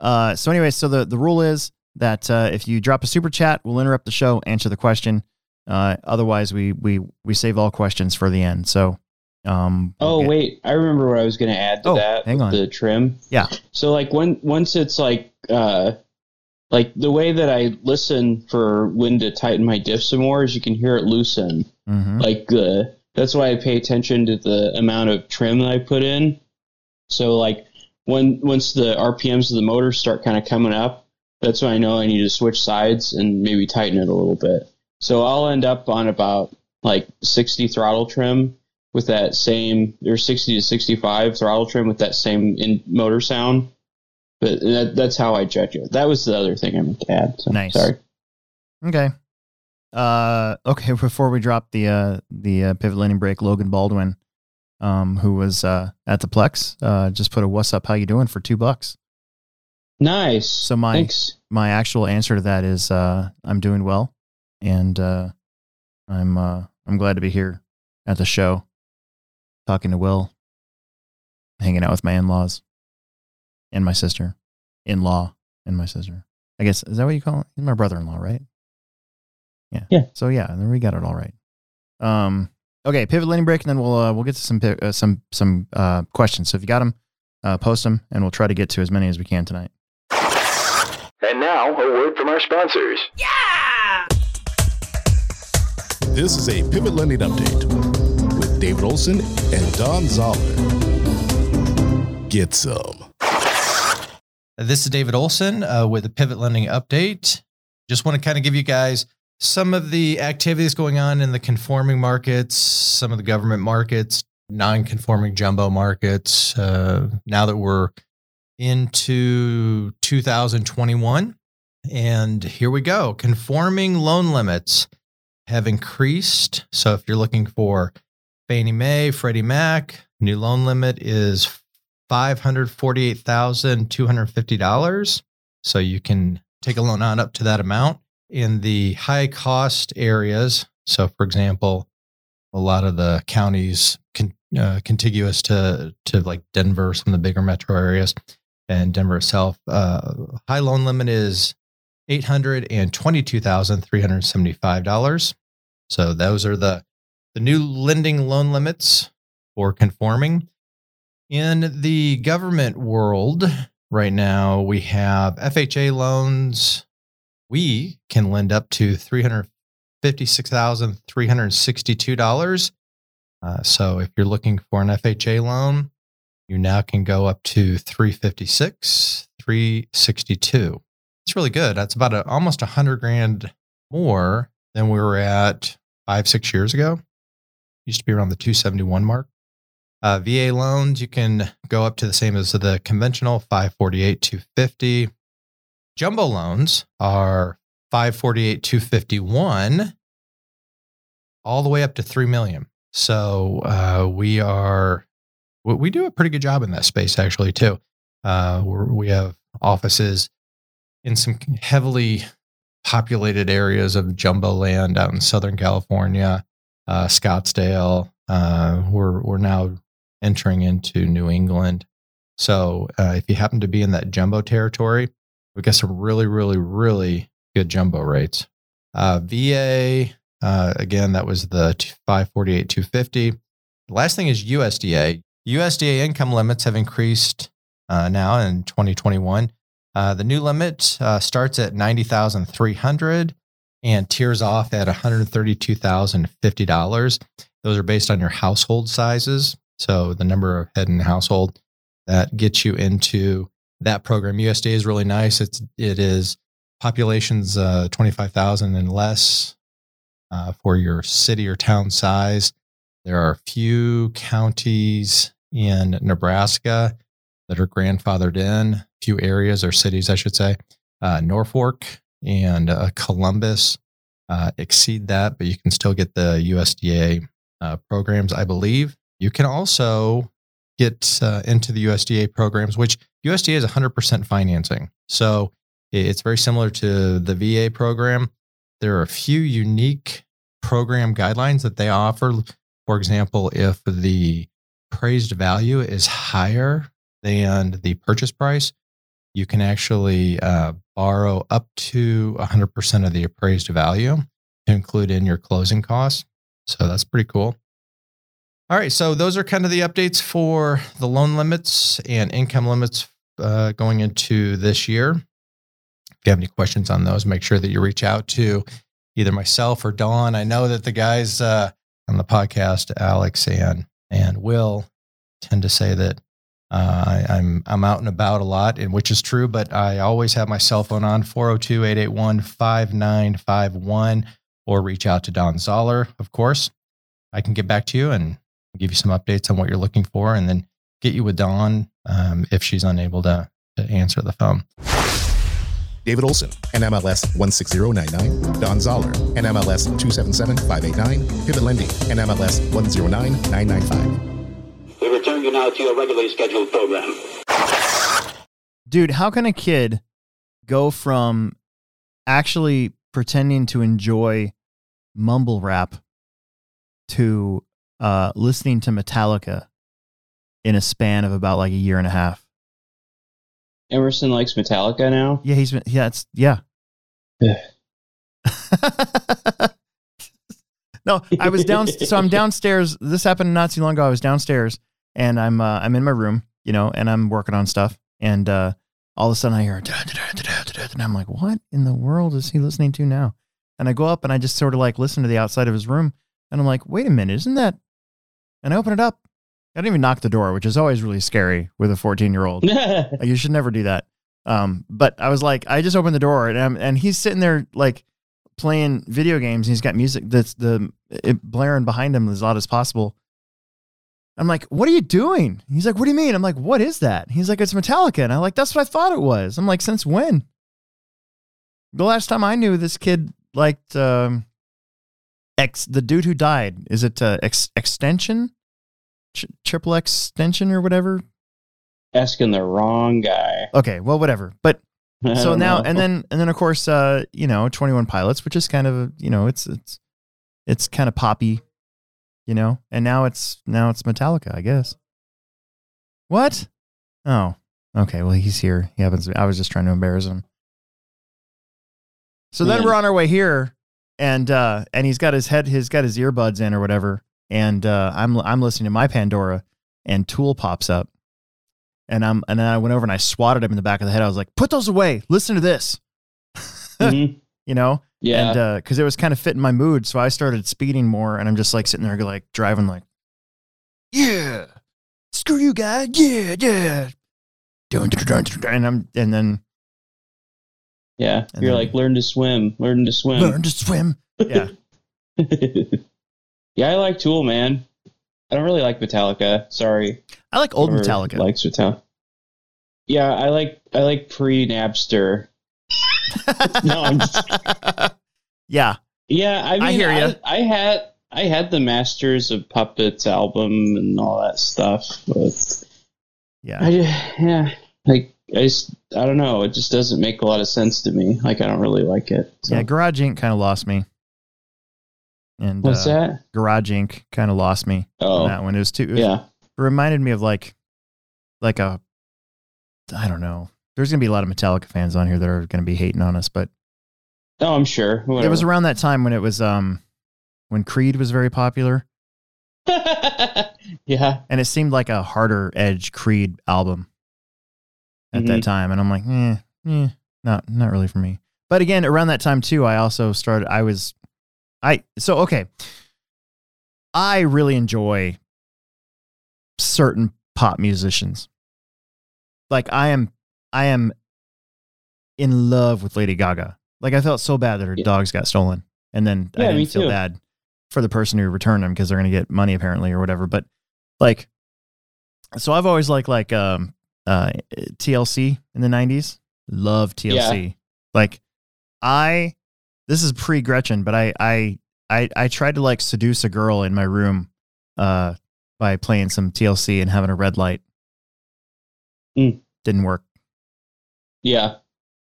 uh, so anyway, so the the rule is that uh, if you drop a super chat, we'll interrupt the show, answer the question. Uh, otherwise, we we we save all questions for the end. So, Um, Oh okay. wait, I remember what I was going to add to Oh, that. hang on. The trim. Yeah. So like when once it's like uh like the way that I listen for when to tighten my diff some more is you can hear it loosen. Mhm. Like the that's why I pay attention to the amount of trim that I put in. So like when once the RPMs of the motor start kind of coming up, that's when I know I need to switch sides and maybe tighten it a little bit. So I'll end up on about like 60 throttle trim with that same or 60 to 65 throttle trim with that same in motor sound. But that, that's how I judge it. That was the other thing I meant to add. So, Nice. Sorry. Okay. Uh, okay. Before we drop the uh, the uh, pivot lending break, Logan Baldwin, um, who was uh, at the Plex, uh, just put a "What's up? How you doing?" for two bucks. Nice. So my Thanks. my actual answer to that is uh, I'm doing well, and uh, I'm uh, I'm glad to be here at the show, talking to Will, hanging out with my in laws, and my sister, in law, and my sister. I guess is that what you call it? He's my brother in law, right? Yeah. Yeah. So yeah, then we got it all right. Um. Okay, pivot lending break, and then we'll uh, we'll get to some pi- uh, some some uh, questions. So if you got them, uh, post them, and we'll try to get to as many as we can tonight. And now, a word from our sponsors. Yeah! This is a Pivot Lending Update David Olson and Dawn Zoller. Get some. This is David Olson uh, with a Pivot Lending Update. Just want to kind of give you guys some of the activities going on in the conforming markets, some of the government markets, non conforming jumbo markets. Uh, now that we're into 2021, and here we go. Conforming loan limits have increased. So if you're looking for Fannie Mae, Freddie Mac, new loan limit is $548,250. So you can take a loan on up to that amount. In the high cost areas, so for example, a lot of the counties con, uh, contiguous to, to like Denver, some of the bigger metro areas, and Denver itself, uh, high loan limit is $822,375. So those are the, the new lending loan limits for conforming. In the government world right now, we have FHA loans. We can lend up to $356,362. Uh, so if you're looking for an FHA loan, you now can go up to 356, 362. It's really good. That's about a, almost a hundred grand more than we were at five, six years ago. Used to be around the 271 mark. Uh, VA loans, you can go up to the same as the conventional 548, 250. Jumbo loans are 548, 251, all the way up to 3 million. So uh, we are, we, do a pretty good job in that space actually too. Uh, we have offices in some heavily populated areas of jumbo land out in Southern California, uh, Scottsdale. Uh, we're we're now entering into New England. So uh, if you happen to be in that jumbo territory, we got some really, really, really good jumbo rates. Uh, VA uh, again, that was the 548 250. The last thing is USDA. USDA income limits have increased uh, now in 2021. Uh, the new limit starts at 90,300 and tiers off at $132,050. Those are based on your household sizes. So the number of head in the household that gets you into that program. USDA is really nice. It's it is populations uh, 25,000 and less uh, for your city or town size. There are a few counties in Nebraska that are grandfathered in, few areas or cities, I should say. Uh, Norfolk and uh, Columbus uh, exceed that, but you can still get the USDA uh, programs, I believe. You can also get uh, into the USDA programs, which USDA is 100% financing. So it's very similar to the VA program. There are a few unique program guidelines that they offer. For example, if the appraised value is higher than the purchase price, you can actually uh, borrow up to 100% of the appraised value to include in your closing costs. So that's pretty cool. All right, so those are kind of the updates for the loan limits and income limits uh, going into this year. If you have any questions on those, make sure that you reach out to either myself or Dawn. I know that the guys uh, on the podcast, Alex and and Will, tend to say that uh, I, I'm I'm out and about a lot, and which is true. But I always have my cell phone on 402-881-5951, or reach out to Dawn Zoller, of course. I can get back to you and give you some updates on what you're looking for, and then get you with Dawn um, if she's unable to, to answer the phone. David Olson, NMLS 16099. Dawn Zoller, NMLS 277589. Pivot Lending, NMLS 109995. We return you now to your regularly scheduled program. Dude, how can a kid go from actually pretending to enjoy mumble rap to uh, listening to Metallica in a span of about like a year and a half? Emerson likes Metallica now. Yeah, he's been, yeah, it's, yeah. no, I was down. So I'm downstairs. This happened not too long ago. I was downstairs and I'm uh, I'm in my room, you know, and I'm working on stuff. And uh, all of a sudden I hear, "Da, da, da, da, da, da," and I'm like, what in the world is he listening to now? And I go up and I just sort of like listen to the outside of his room, and I'm like, wait a minute, isn't that? And I open it up. I didn't even knock the door, which is always really scary with a 14 year old. Like, you should never do that. Um, but I was like, I just opened the door and I'm, and he's sitting there like playing video games and he's got music that's the it blaring behind him as loud as possible. I'm like, what are you doing? He's like, what do you mean? I'm like, what is that? He's like, it's Metallica. And I'm like, that's what I thought it was. I'm like, since when? The last time I knew this kid liked um, X, the dude who died. Is it uh, X, Extension? Ch- triple Extension or whatever? Asking the wrong guy. Okay, well, whatever. But so now know. and then and then of course uh you know 21 pilots which is kind of you know it's it's it's kind of poppy you know? And now it's now it's metallica i guess. What? Oh okay. Well he's here. He happens i was just trying to embarrass him. So then we're on our way here and uh and he's got his head he's got his earbuds in or whatever and uh i'm i'm listening to my pandora and tool pops up. And I'm and then I went over and I swatted him in the back of the head. I was like, "Put those away. Listen to this." Mhm. You know, Yeah. and uh, because it was kind of fitting my mood, so I started speeding more, and I'm just like sitting there, like driving, like, "Yeah, screw you, guy. Yeah, yeah." And I'm and then yeah. and You're then- like, learn to swim. Learn to swim. learn to swim. Yeah, yeah, I like Tool, man. I don't really like Metallica. Sorry. I like old Whoever Metallica. Likes Metallica. Yeah, I like I like pre Napster. No, I'm just- yeah, Yeah, I mean, I I, hear ya. I, had I had the Masters of Puppets album and all that stuff, but yeah. I just, yeah, like I just I don't know. It just doesn't make a lot of sense to me. Like I don't really like it. So. Yeah, Garage Inc. kind of lost me. And What's uh, that? Garage Inc. kind of lost me on Oh, that one. It was too. It was yeah. it reminded me of like like a I don't know. There's gonna be a lot of Metallica fans on here that are gonna be hating on us, but Oh, I'm sure. it was around that time when it was um when Creed was very popular, yeah. and it seemed like a harder edge Creed album at that Mhm. time, and I'm like, eh, eh, not not really for me. But again, around that time too, I also started. I was, I so okay. I really enjoy certain pop musicians. Like I am, I am in love with Lady Gaga. Like I felt so bad that her Yeah. dogs got stolen, and then I didn't feel too. bad for the person who returned them because they're going to get money apparently or whatever. But like, so I've always liked like um uh TLC in the '90s. Love TLC. Like I, this is pre Gretchen, but I I I I tried to like seduce a girl in my room uh by playing some TLC and having a red light. Mm. Didn't work. Yeah.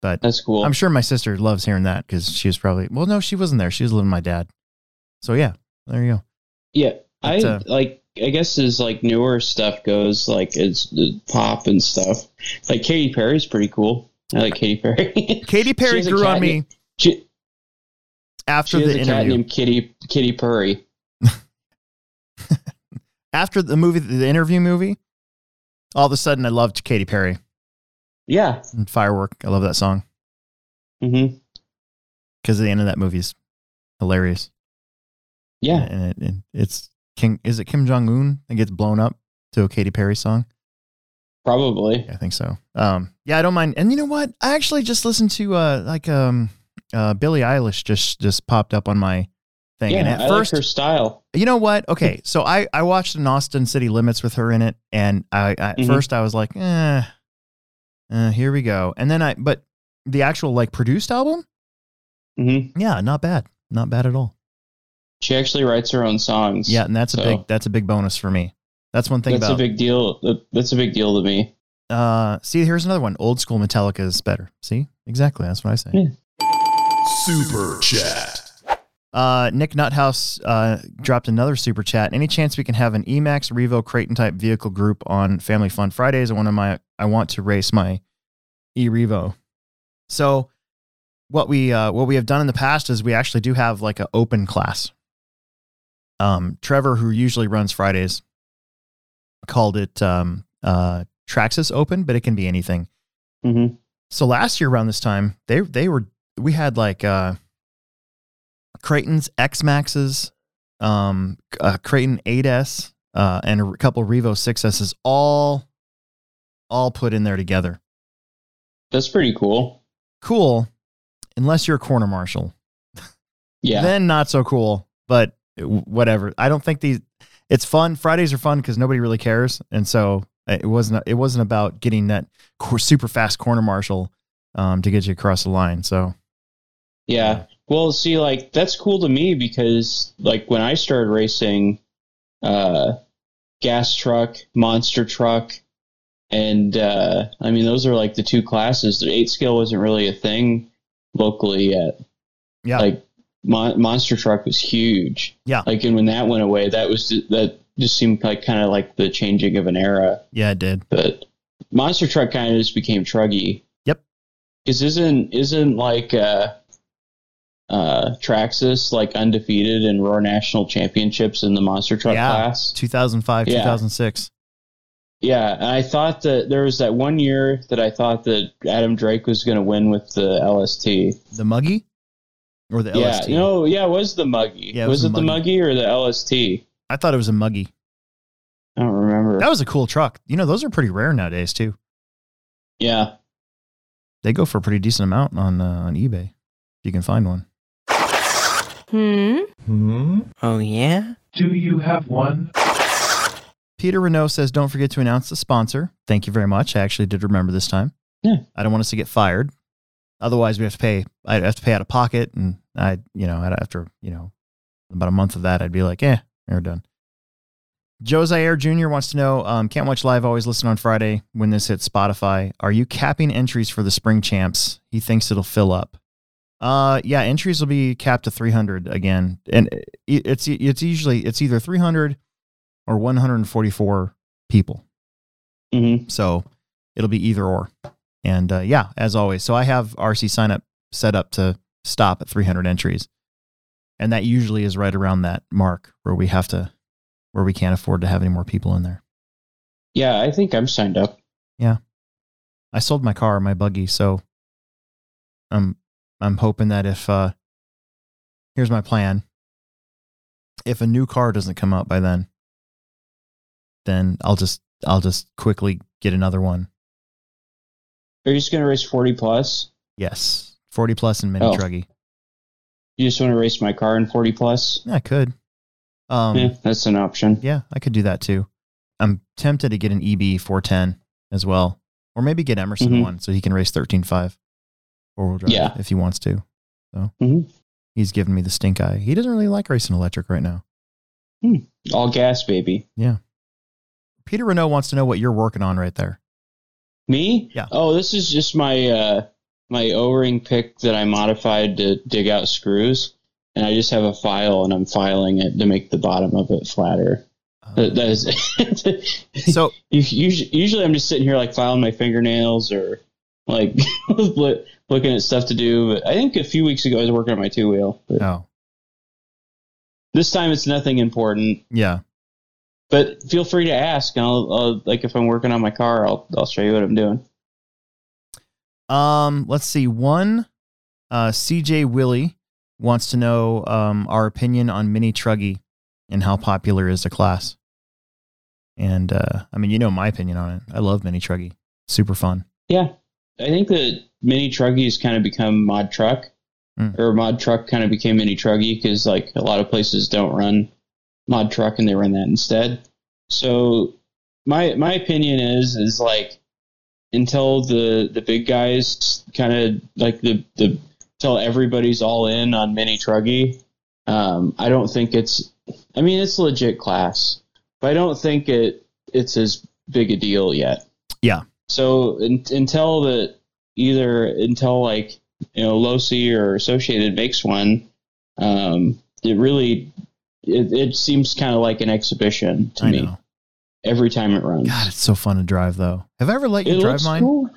But That's cool. I'm sure my sister loves hearing that because she was probably well, no, she wasn't there. She was living with my dad. So yeah, there you go. Yeah, But, I uh, like. I guess as like newer stuff goes, like it's uh, pop and stuff. Like Katy Perry's pretty cool. I like Katy Perry. Katy Perry grew on me she, after she has the a cat named Kitty Kitty Purry. after the movie, the interview movie, all of a sudden I loved Katy Perry Yeah. and Firework. I love that song Mm-hmm. because the end of that movie is hilarious. Yeah. and it, and it's King. Is it Kim Jong Un that gets blown up to a Katy Perry song? Probably. I think so. Um, yeah, I don't mind. And you know what? I actually just listened to uh like um uh Billie Eilish just just popped up on my thing. and Yeah. at I first, like her style. you know what? Okay, so I I watched an Austin City Limits with her in it, and I, at Mhm. first I was like, eh, uh, here we go. And then I but the actual like produced album, hmm yeah, not bad, not bad at all. She actually writes her own songs. Yeah, and that's a big that's a big bonus for me. That's one thing That's about a big deal. That's a big deal to me. Uh, see, here's another one. Old school Metallica is better. See, exactly. That's what I say. Yeah. Super chat. Uh, Nick Nuthouse uh, dropped another super chat. Any chance we can have an E-Maxx Revo Kraton type vehicle group on Family Fun Fridays? I want to my I want to race my E Revo. So, what we uh, what we have done in the past is we actually do have like an open class. Um, Trevor, who usually runs Fridays, called it um, uh, Traxxas Open, but it can be anything. hmm So last year around this time, they they were we had like uh Kraton's X Maxes, um uh, Creighton 8S, uh and a couple Revo 6S's all all put in there together. That's pretty cool. Cool unless you're a corner marshal. Yeah. Then not so cool, but whatever. I don't think these it's fun. Fridays are fun cuz nobody really cares and so it wasn't it wasn't about getting that super fast corner marshal um to get you across the line. So Yeah. Well, see, like that's cool to me because, like, when I started racing, uh, gas truck, monster truck, and uh, I mean, those are like the two classes. The eight scale wasn't really a thing locally yet. Yeah. Like, mon- monster truck was huge. Yeah. Like, and when that went away, that was that just seemed like kind of like the changing of an era. yeah, it did. But monster truck kind of just became truggy. Yep. Because isn't isn't like uh, uh, Traxxas like undefeated in Roar National Championships in the monster truck Yeah. class? 2005, Yeah. 2006. Yeah, and I thought that there was that one year that I thought that Adam Drake was going to win with the LST. The Muggy or the yeah, LST? no, yeah, it was the Muggy. Yeah, it was, was it the the Muggy. Muggy or the LST? I thought it was a Muggy. I don't remember. That was a cool truck. You know, those are pretty rare nowadays too. yeah, They go for a pretty decent amount on uh, on eBay. If you can find one. Hmm? Hmm? Oh, yeah? Do you have one? Peter Renault says, "Don't forget to announce the sponsor." Thank you very much. I actually did remember this time. Yeah. I don't want us to get fired. Otherwise, we have to pay. I'd have to pay out of pocket, and I, you know, I'd after you know about a month of that, I'd be like, "Eh, we're done." Joe Zaire Jr. wants to know, um, can't watch live, always listen on Friday when this hits Spotify. Are you capping entries for the spring champs? He thinks it'll fill up. Uh, yeah, entries will be capped to 300 again. And it's, it's usually, it's either 300 or 144 people. hmm So it'll be either or. And uh, yeah, as always. So I have RC sign up set up to stop at 300 entries. And that usually is right around that mark where we have to, where we can't afford to have any more people in there. yeah. I think I'm signed up. Yeah, I sold my car, my buggy, so I'm I'm hoping that if uh here's my plan. If a new car doesn't come out by then, then I'll just I'll just quickly get another one. Are you just going to race 40 plus? Yes. 40 plus and mini Oh. truggy. You just want to race my car in 40 plus? Yeah, I could. Um yeah, that's an option. yeah, I could do that too. I'm tempted to get an E EB 410 as well. Or maybe get Emerson Mhm. one so he can race 13.5 four wheel drive Yeah. if he wants to. So Mhm. he's giving me the stink eye. He doesn't really like racing electric right now. All gas, baby. Yeah. Peter Renault wants to know what you're working on right there. Me? Yeah. Oh, this is just my uh my O-ring pick that I modified to dig out screws, and I just have a file and I'm filing it to make the bottom of it flatter. That, that is. so usually, usually I'm just sitting here like filing my fingernails or like looking at stuff to do. But I think a few weeks ago I was working on my two wheel. Oh this time it's nothing important. yeah but feel free to ask. And I'll, I'll like if I'm working on my car, I'll I'll show you what I'm doing. Um, let's see. One, uh, CJ Willie wants to know um, our opinion on Mini Truggy and how popular is the class. And uh, I mean, you know my opinion on it. I love Mini Truggy. Super fun. Yeah, I think that mini truggies kind of become mod truck, Mm. or mod truck kind of became mini truggy because like a lot of places don't run mod truck and they run that instead. So my my opinion is is like until the the big guys kind of like the the until everybody's all in on mini truggy, um, I don't think it's. I mean, it's a legit class, but I don't think it it's as big a deal yet. Yeah. So in, until that, either until like you know Losi or Associated makes one, um, it really it, it seems kind of like an exhibition to I me know. every time it runs. God, it's so fun to drive though. Have I ever let you it drive mine? cool.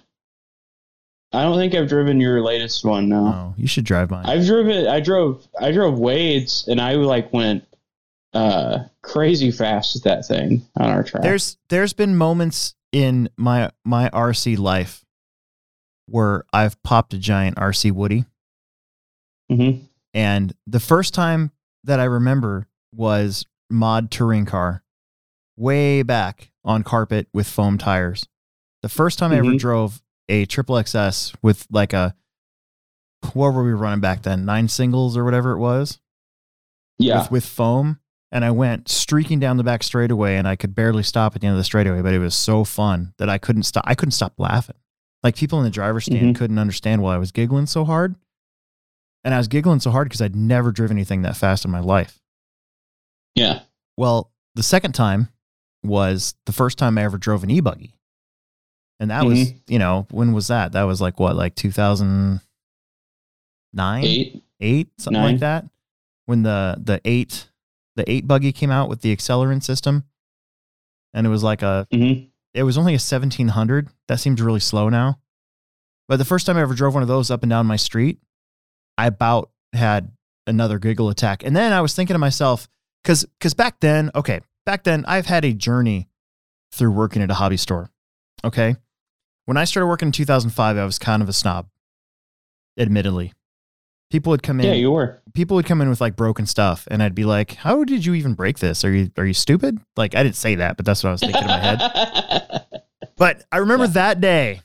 I don't think I've driven your latest one. No, Oh, you should drive mine. I've driven. I drove. I drove Wade's, and I like went uh crazy fast with that thing on our track. there's there's been moments in my my RC life where I've popped a giant RC Woody, hmm and the first time that I remember was mod touring car, way back on carpet with foam tires. The first time I ever Mhm. drove a triple XS with like a what were we running back then? Nine singles or whatever it was. yeah. with, with foam and I went streaking down the back straightaway and I could barely stop at the end of the straightaway, but it was so fun that I couldn't stop. I couldn't stop laughing. Like people in the driver's stand Mhm. couldn't understand why I was giggling so hard. And I was giggling so hard because I'd never driven anything that fast in my life. yeah. Well, the second time was the first time I ever drove an e-buggy. And that was, Mhm. you know, when was that? That was like what, like 2009? Eight. eight, something Nine. like that. When the the eight the eight buggy came out with the accelerant system, and it was like a hmm it was only a seventeen hundred. That seems really slow now. But the first time I ever drove one of those up and down my street, I about had another giggle attack. And then I was thinking to myself, because because back then, okay, back then I've had a journey through working at a hobby store. Okay. When I started working in 2005, I was kind of a snob, admittedly. People would come in Yeah, you were. people would come in with like broken stuff and I'd be like, "How did you even break this? Are you are you stupid?" Like I didn't say that, but that's what I was thinking in my head. But I remember Yeah. that day,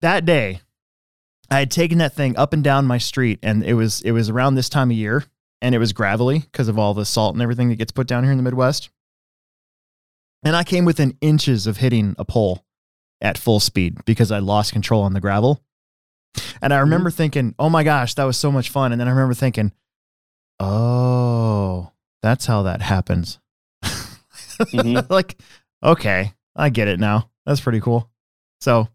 that day, I had taken that thing up and down my street and it was it was around this time of year and it was gravelly because of all the salt and everything that gets put down here in the Midwest. And I came within inches of hitting a pole at full speed because I lost control on the gravel. And I remember thinking, "Oh my gosh, that was so much fun." And then I remember thinking, "Oh, that's how that happens." Mhm. like, okay, I get it now. That's pretty cool. So,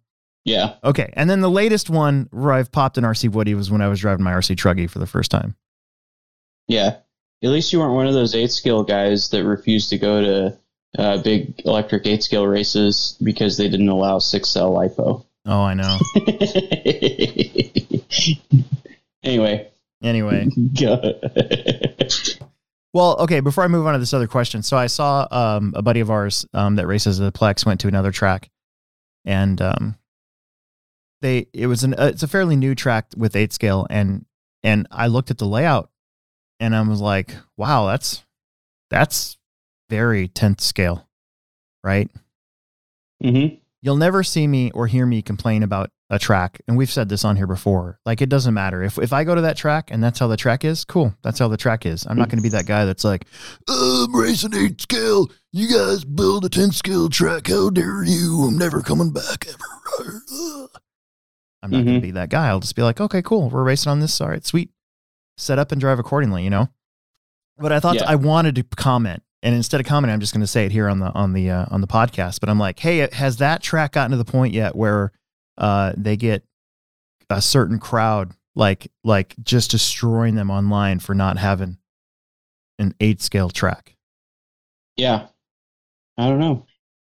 Yeah. okay. And then the latest one where I've popped an RC Woody was when I was driving my RC Truggy for the first time. Yeah. At least you weren't one of those eight scale guys that refused to go to uh, big electric eight scale races because they didn't allow six cell lipo. Oh, I know. anyway, Anyway, well, okay. Before I move on to this other question, so I saw um, a buddy of ours um, that races the Plex went to another track, and um, they it was an uh, it's a fairly new track with eight scale, and and I looked at the layout, and I was like, wow, that's that's very tenth scale, right? hmm You'll never see me or hear me complain about a track, and we've said this on here before. Like it doesn't matter if if I go to that track and that's how the track is, cool. That's how the track is. I'm not going to be that guy that's like, I'm racing eight scale. You guys build a ten scale track. How dare you? I'm never coming back ever. I'm not going Mhm. to be that guy. I'll just be like, okay, cool. We're racing on this. All right, sweet. Set up and drive accordingly, you know. But I thought Yeah. I wanted to comment, and instead of commenting, I'm just going to say it here on the on the uh, on the podcast. But I'm like, hey, has that track gotten to the point yet where uh, they get a certain crowd like like just destroying them online for not having an eight scale track? Yeah. I don't know.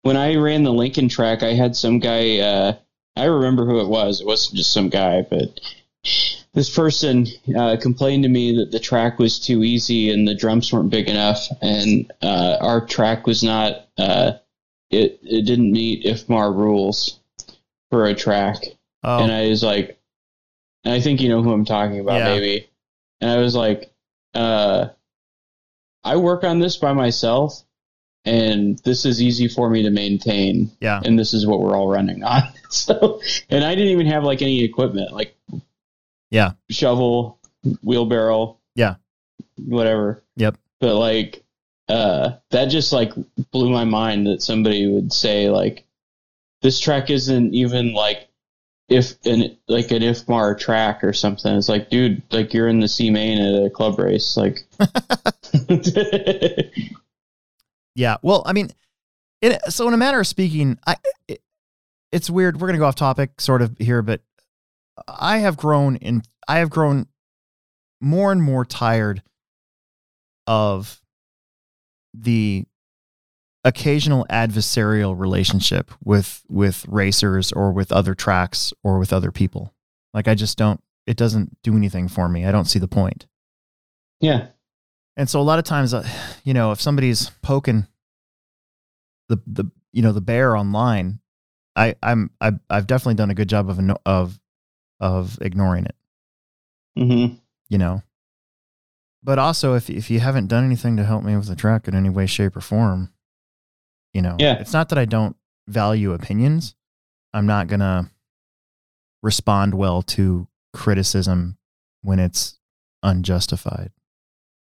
When I ran the Lincoln track, I had some guy. Uh, I remember who it was. It wasn't just some guy, but this person uh, complained to me that the track was too easy and the drums weren't big enough, and uh, our track was not. Uh, it it didn't meet IFMAR rules for a track, Oh, and I was like, and I think you know who I'm talking about, Yeah. maybe. And I was like, uh, I work on this by myself, and this is easy for me to maintain yeah. and this is what we're all running on. So, and I didn't even have like any equipment, like Yeah. shovel, wheelbarrow, Yeah. whatever. Yep. But like, uh, that just like blew my mind that somebody would say like, this track isn't even like if an like an IFMAR track or something. It's like, dude, like you're in the C main at a club race, like. Yeah. Well, I mean, it, so in a matter of speaking, I it, it's weird. We're gonna go off topic sort of here, but I have grown in. I have grown more and more tired of the occasional adversarial relationship with with racers or with other tracks or with other people. Like I just don't. It doesn't do anything for me. I don't see the point. yeah. And so a lot of times, uh, you know, if somebody's poking the the you know the bear online, I I'm I, I've definitely done a good job of of of ignoring it. Mm-hmm. You know, but also if if you haven't done anything to help me with the track in any way, shape, or form, you know, Yeah. it's not that I don't value opinions. I'm not gonna respond well to criticism when it's unjustified.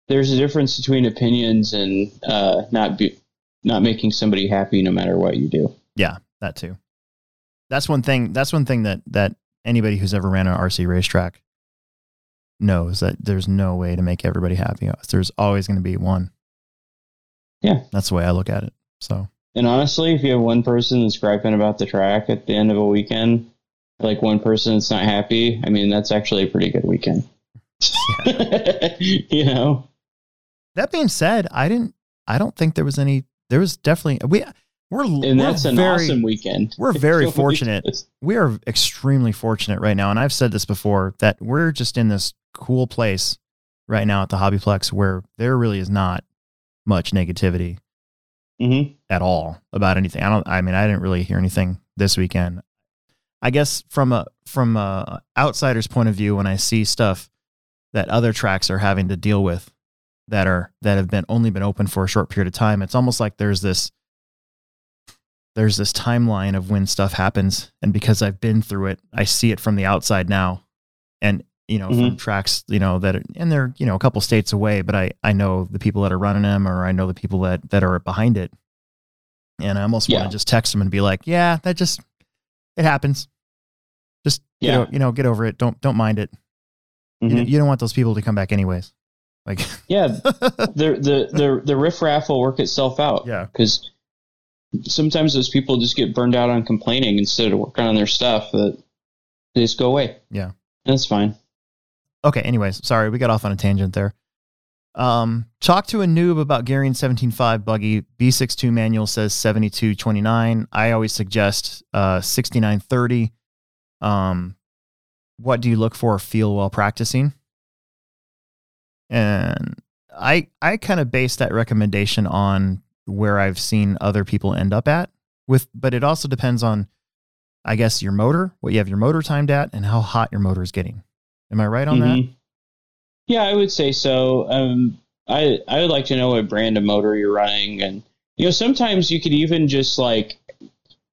there's a difference between opinions and uh, not be not making somebody happy no matter what you do. Yeah, that too. That's one thing. That's one thing that that anybody who's ever ran an RC racetrack knows that there's no way to make everybody happy. There's always going to be one. Yeah. that's the way I look at it. So And honestly, if you have one person that's griping about the track at the end of a weekend, like one person that's not happy, I mean that's actually a pretty good weekend. you know? that being said, I didn't. I don't think there was any. There was definitely we. We're And we're that's an very, awesome weekend. we're very fortunate. we are extremely fortunate right now, and I've said this before that we're just in this cool place right now at the Hobbyplex where there really is not much negativity Mhm. at all about anything. I don't. I mean, I didn't really hear anything this weekend. I guess from a from a outsider's point of view, when I see stuff that other tracks are having to deal with that are that have been only been open for a short period of time, it's almost like there's this there's this timeline of when stuff happens, and because I've been through it, I see it from the outside now, and you know from tracks you know that are, and they're you know a couple states away, but I I know the people that are running them, or I know the people that that are behind it, and I almost want to just text them and be like, yeah, that just it happens. Just Yeah. o- you know get over it. Don't don't mind it. You, Mhm. you don't want those people to come back anyways. Like Yeah, the the the the riffraff will work itself out. Yeah. because sometimes those people just get burned out on complaining instead of working on their stuff. That they just go away. Yeah. that's fine. Okay, anyways, sorry, we got off on a tangent there. Um, talk to a noob about Garion 17.5 buggy. B62 manual says 72.29. I always suggest uh 69.30. Um, what do you look for or feel while practicing? And I I kind of base that recommendation on where I've seen other people end up at with, but it also depends on, I guess, your motor, what you have your motor timed at, and how hot your motor is getting. Am I right on that? Mhm. Yeah, I would say so. Um, I I would like to know what brand of motor you're running, and you know, sometimes you could even just like,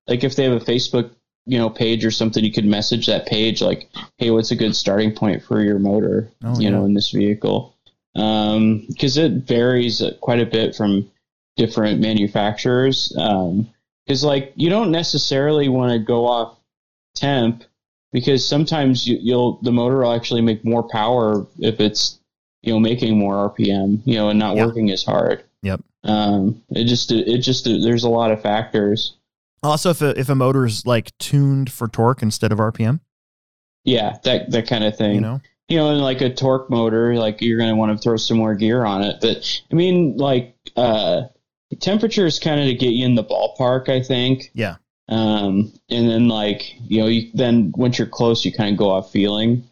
like if they have a Facebook, you know, page or something, you could message that page like, "Hey, what's a good starting point for your motor?" Oh, you yeah. know, in this vehicle, because it varies quite a bit from different manufacturers. Because like you don't necessarily want to go off temp because sometimes you, you'll the motor will actually make more power if it's you know making more RPM, you know, and not Yeah. working as hard. Yep. Um, it just it just there's a lot of factors. Also, if a, if a motor's like tuned for torque instead of RPM, Yeah, that that kind of thing. you know, you know, and like a torque motor, like you're going to want to throw some more gear on it. But I mean, like, uh, temperature is kind of to get you in the ballpark, I think. Yeah. Um, and then like, you know, you, then once you're close, you kind of go off feeling.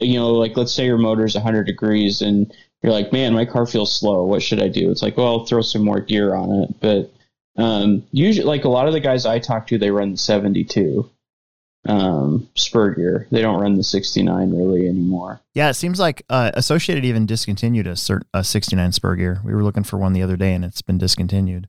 you know, like let's say your motor's 100 degrees and you're like, man, my car feels slow. What should I do? It's like, well, I'll throw some more gear on it. But um, usually, like a lot of the guys I talk to, they run the 72 um, spur gear. They don't run the 69 really anymore. Yeah, it seems like uh, Associated even discontinued a, cert, a 69 spur gear. We were looking for one the other day, and it's been discontinued.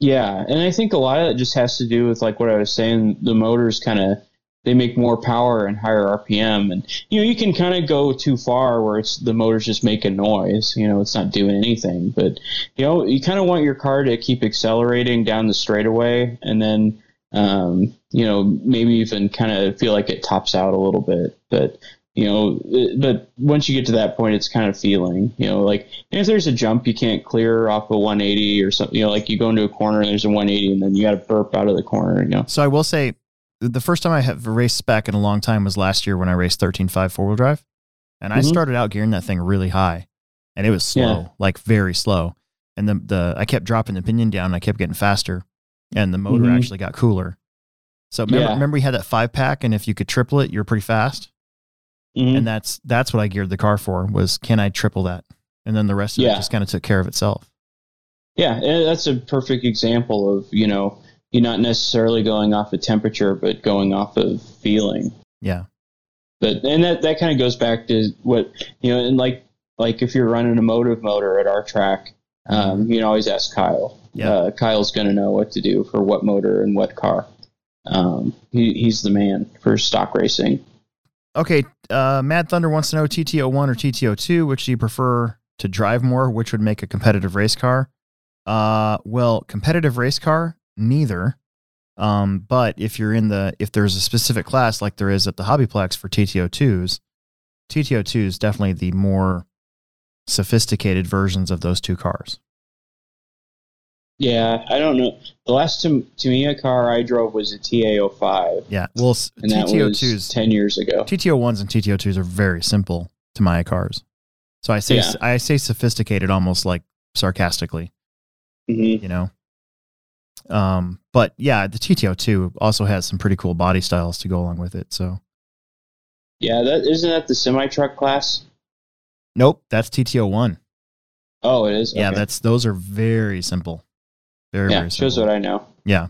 Yeah, and I think a lot of it just has to do with like what I was saying. The motors kind of they make more power and higher RPM, and you know you can kind of go too far where it's the motor's just making noise. You know, it's not doing anything. But you know, you kind of want your car to keep accelerating down the straightaway, and then um, you know maybe even kind of feel like it tops out a little bit. But you know, but once you get to that point, it's kind of feeling, you know, like if there's a jump you can't clear off a 180 or something, you know, like you go into a corner and there's a 180 and then you got to burp out of the corner, you know. So I will say, the first time I have raced spec in a long time was last year when I raced 13.5 four wheel drive, and I Mhm. started out gearing that thing really high, and it was slow, Yeah. like very slow. And the the I kept dropping the pinion down, and I kept getting faster, and the motor Mhm. actually got cooler. So remember, Yeah. remember we had that five pack, and if you could triple it, you're pretty fast. Mhm. and that's that's what I geared the car for was can I triple that, and then the rest of it just kind of took care of itself. Yeah, that's a perfect example of, you know, you're not necessarily going off of temperature, but going off of feeling. Yeah, But and that that kind of goes back to what you know, and like like if you're running a motive motor at our track, um, you can always ask Kyle. Yeah. Uh, Kyle's going to know what to do for what motor and what car. Um, he, he's the man for stock racing. Okay, uh, Mad Thunder wants to know TT01 or TT02, which do you prefer to drive more? Which would make a competitive race car? Uh, well, competitive race car, neither. Um, but if you're in the if there's a specific class like there is at the Hobbyplex for TT02s, TT02 is definitely the more sophisticated versions of those two cars. Yeah, I don't know. The last Tam- Tamiya car I drove was a TA05, Yeah, well, s- and TT02s, 10 years ago. TT01s and TT02s are very simple Tamiya cars. So I say Yeah. I say sophisticated almost like sarcastically. hmm you know. Um, but yeah, the TT02 also has some pretty cool body styles to go along with it. So Yeah, that isn't that the semi truck class? nope, that's TTO1. Oh, it is. Yeah, Okay. that's those are very simple. Very yeah. very Shows what I know. yeah.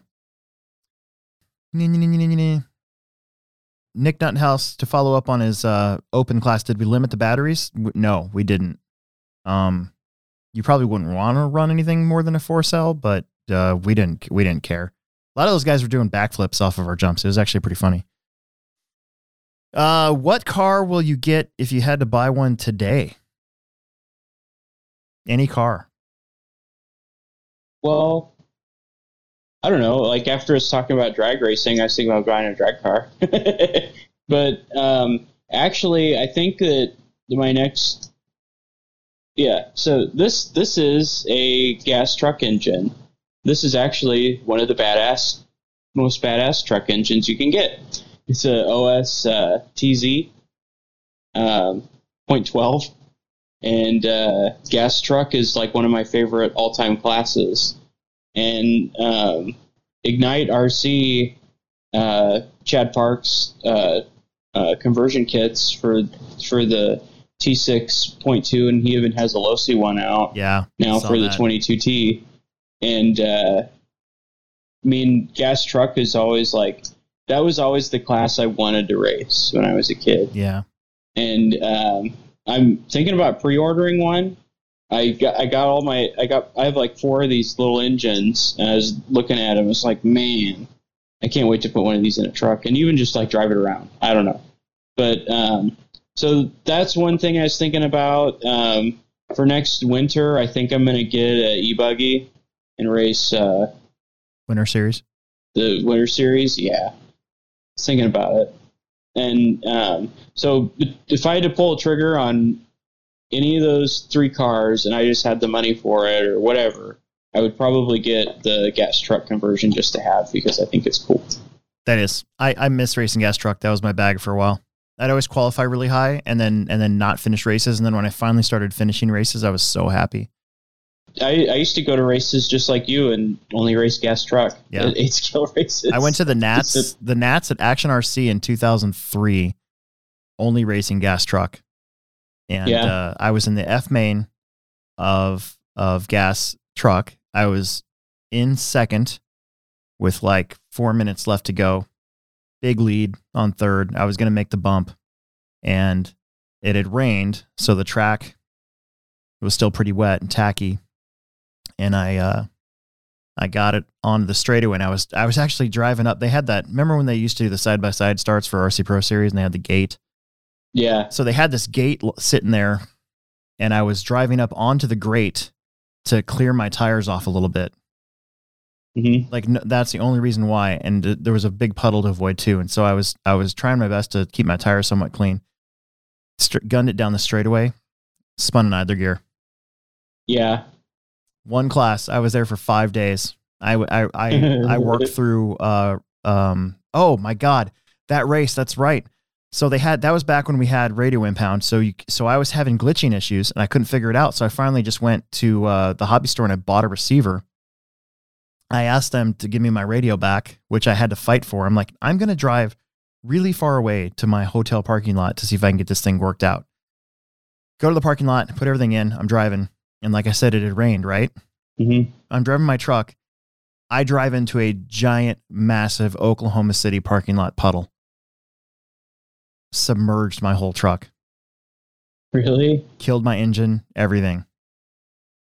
Nick Nuttenhouse to follow up on his uh, open class. Did we limit the batteries? No, we didn't. Um, you probably wouldn't want to run anything more than a four cell, but uh, we didn't. We didn't care. A lot of those guys were doing backflips off of our jumps. It was actually pretty funny. Uh, what car will you get if you had to buy one today? Any car. Well, I don't know. Like after us talking about drag racing, I was thinking about buying a drag car. but um, actually, I think that my next, yeah. So this this is a gas truck engine. This is actually one of the badass, most badass truck engines you can get. It's a OS uh, TZ um, point twelve and uh, gas truck is like one of my favorite all-time classes and um, ignite rc uh, chad parks uh, uh, conversion kits for for the t6.2 and he even has a losi one out Yeah. now for the that. 22t and uh, i mean gas truck is always like that was always the class i wanted to race when i was a kid Yeah. and um, I'm thinking about pre-ordering one. I got I got all my I got I have like four of these little engines, and I was looking at them. It's like, man, I can't wait to put one of these in a truck and even just like drive it around. I don't know, but um, so that's one thing I was thinking about um, for next winter. I think I'm gonna get a e-buggy and race uh, Winter Series. the winter series yeah thinking about it and um, so if i had to pull a trigger on any of those three cars and i just had the money for it or whatever i would probably get the gas truck conversion just to have because i think it's cool That is. I, I miss racing gas truck. That was my bag for a while. I'd always qualify really high and then and then not finish races. And then when I finally started finishing races, I was so happy. I, I used to go to races just like you and only race gas truck Yeah. eight skill races I went to the Nats the Nats at Action RC in two thousand three only racing gas truck, and Yeah. uh, I was in the F main of of gas truck. I was in second with like four minutes left to go. Big lead on third. I was going to make the bump, and it had rained, so the track was still pretty wet and tacky. And I uh, I got it on the straightaway, and I was I was actually driving up. They had that. Remember when they used to do the side by side starts for RC Pro Series, and they had the gate. Yeah. So they had this gate sitting there, and I was driving up onto the grate to clear my tires off a little bit. hmm Like no, that's the only reason why. And th- there was a big puddle to avoid too, and so I was I was trying my best to keep my tires somewhat clean. Str- gunned it down the straightaway, spun in either gear. Yeah. One class. I was there for five days. I I I, I worked through. Uh um. Oh my god, that race. That's right. So they had that was back when we had radio impound. So you so I was having glitching issues and I couldn't figure it out. So I finally just went to uh, the hobby store and I bought a receiver. I asked them to give me my radio back, which I had to fight for. I'm like, I'm gonna drive really far away to my hotel parking lot to see if I can get this thing worked out. Go to the parking lot, put everything in. I'm driving, and like I said, it had rained. Right. Mm-hmm. I'm driving my truck. I drive into a giant, massive Oklahoma City parking lot puddle. Submerged my whole truck, Really? killed my engine, everything.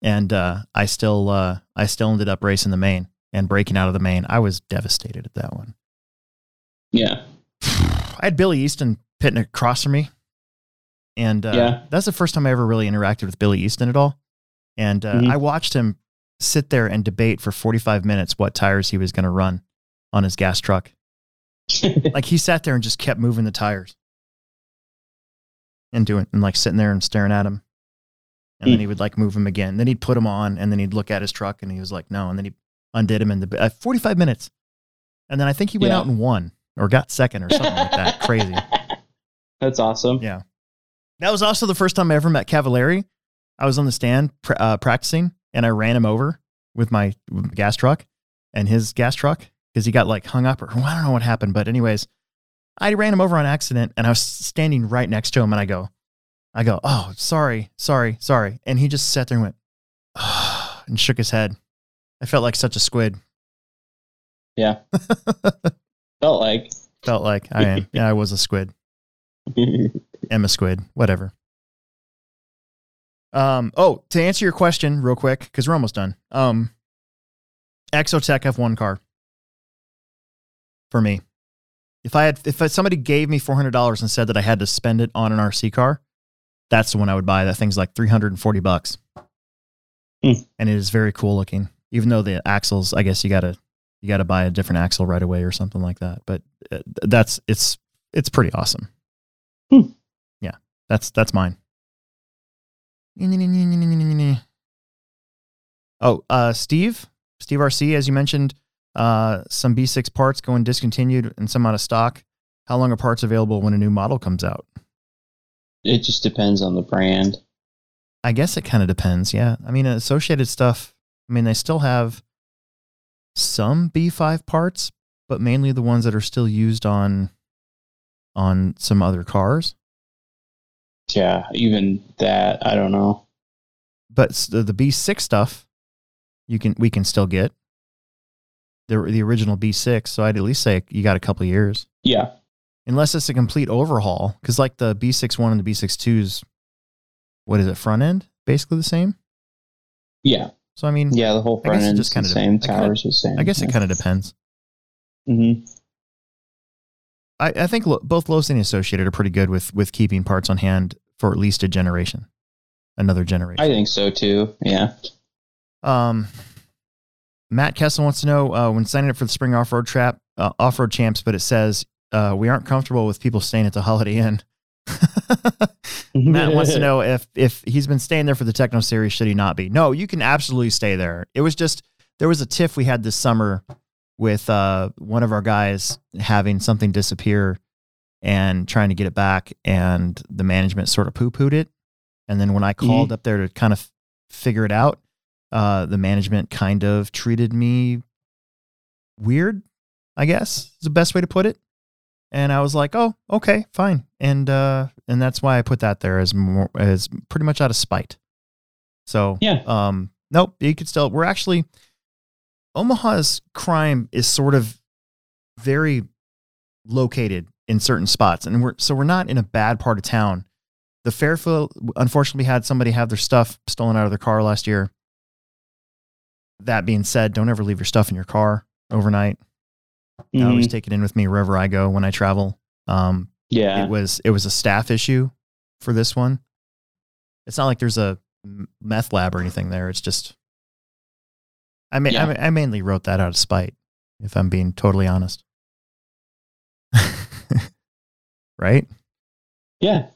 And uh, I still, uh, I still ended up racing the main and breaking out of the main. I was devastated at that one. Yeah. I had Billy Easton pitting across from me, and uh, Yeah. that's the first time I ever really interacted with Billy Easton at all. And uh, Mhm. I watched him sit there and debate for 45 minutes what tires he was going to run on his gas truck. Like he sat there and just kept moving the tires and doing and like sitting there and staring at him. And then Hmm. he would like move him again. Then he'd put him on and then he'd look at his truck and he was like, no. And then he undid him in the uh, 45 minutes. And then I think he went Yeah. out and won or got second or something like that. Crazy. That's awesome. Yeah. That was also the first time I ever met Cavalieri. I was on the stand pr- uh, practicing and I ran him over with my, with my gas truck and his gas truck because he got like hung up or I don't know what happened. But, anyways, I ran him over on accident and I was standing right next to him and I go, I go, oh, sorry, sorry, sorry. And he just sat there and went, and shook his head. I felt like such a squid. Yeah. Felt like. Felt like I am. Yeah, I was a squid. Emma Squid, whatever. Um, oh, to answer your question real quick, because we're almost done. Um, Exotek F1 car for me. If I had, if somebody gave me four hundred dollars and said that I had to spend it on an RC car, that's the one I would buy. That thing's like three hundred and forty bucks, Hmm. and it is very cool looking. Even though the axles, I guess you gotta you gotta buy a different axle right away or something like that. But uh, that's it's it's pretty awesome. Hmm. Yeah, that's that's mine. Oh, uh, Steve, Steve RC, as you mentioned, uh, some B6 parts going discontinued and some out of stock. How long are parts available when a new model comes out? It just depends on the brand. I guess it kind of depends. Yeah. I mean, associated stuff, I mean, they still have some B5 parts, but mainly the ones that are still used on on some other cars. Yeah, even that, I don't know. But the, the B6 stuff, you can we can still get the the original B6. So I'd at least say you got a couple of years, Yeah. unless it's a complete overhaul. Because like the B61 and the B62s, what is it? Front end, basically the same. Yeah. So I mean, Yeah, the whole front end just the kinda same, de- I kinda- towers the same. I guess it kind of depends. hmm I, I think lo- both Losi and Associated are pretty good with with keeping parts on hand for at least a generation, another generation. I think so too. Yeah. Um, Matt Kessel wants to know uh, when signing up for the spring off road trap, uh, off road champs, but it says uh, we aren't comfortable with people staying at the Holiday Inn. Matt wants to know if if he's been staying there for the Techno series, should he not be? No, you can absolutely stay there. It was just there was a tiff we had this summer with uh, one of our guys having something disappear and trying to get it back, and the management sort of poo pooed it. And then when I called up there to kind of figure it out, uh, the management kind of treated me weird. I guess is the best way to put it. And I was like, oh, okay, fine. And uh, and that's why I put that there as more as pretty much out of spite. So Yeah. um, nope, you could still. We're actually Omaha's crime is sort of very located in certain spots, and we're so we're not in a bad part of town. The Fairfield, unfortunately, had somebody have their stuff stolen out of their car last year. That being said, don't ever leave your stuff in your car overnight. I always take it in with me wherever I go when I travel. Um, yeah. it was it was a staff issue for this one. It's not like there's a meth lab or anything there. It's just I mean Yeah. I, I mainly wrote that out of spite, if I'm being totally honest. right? yeah.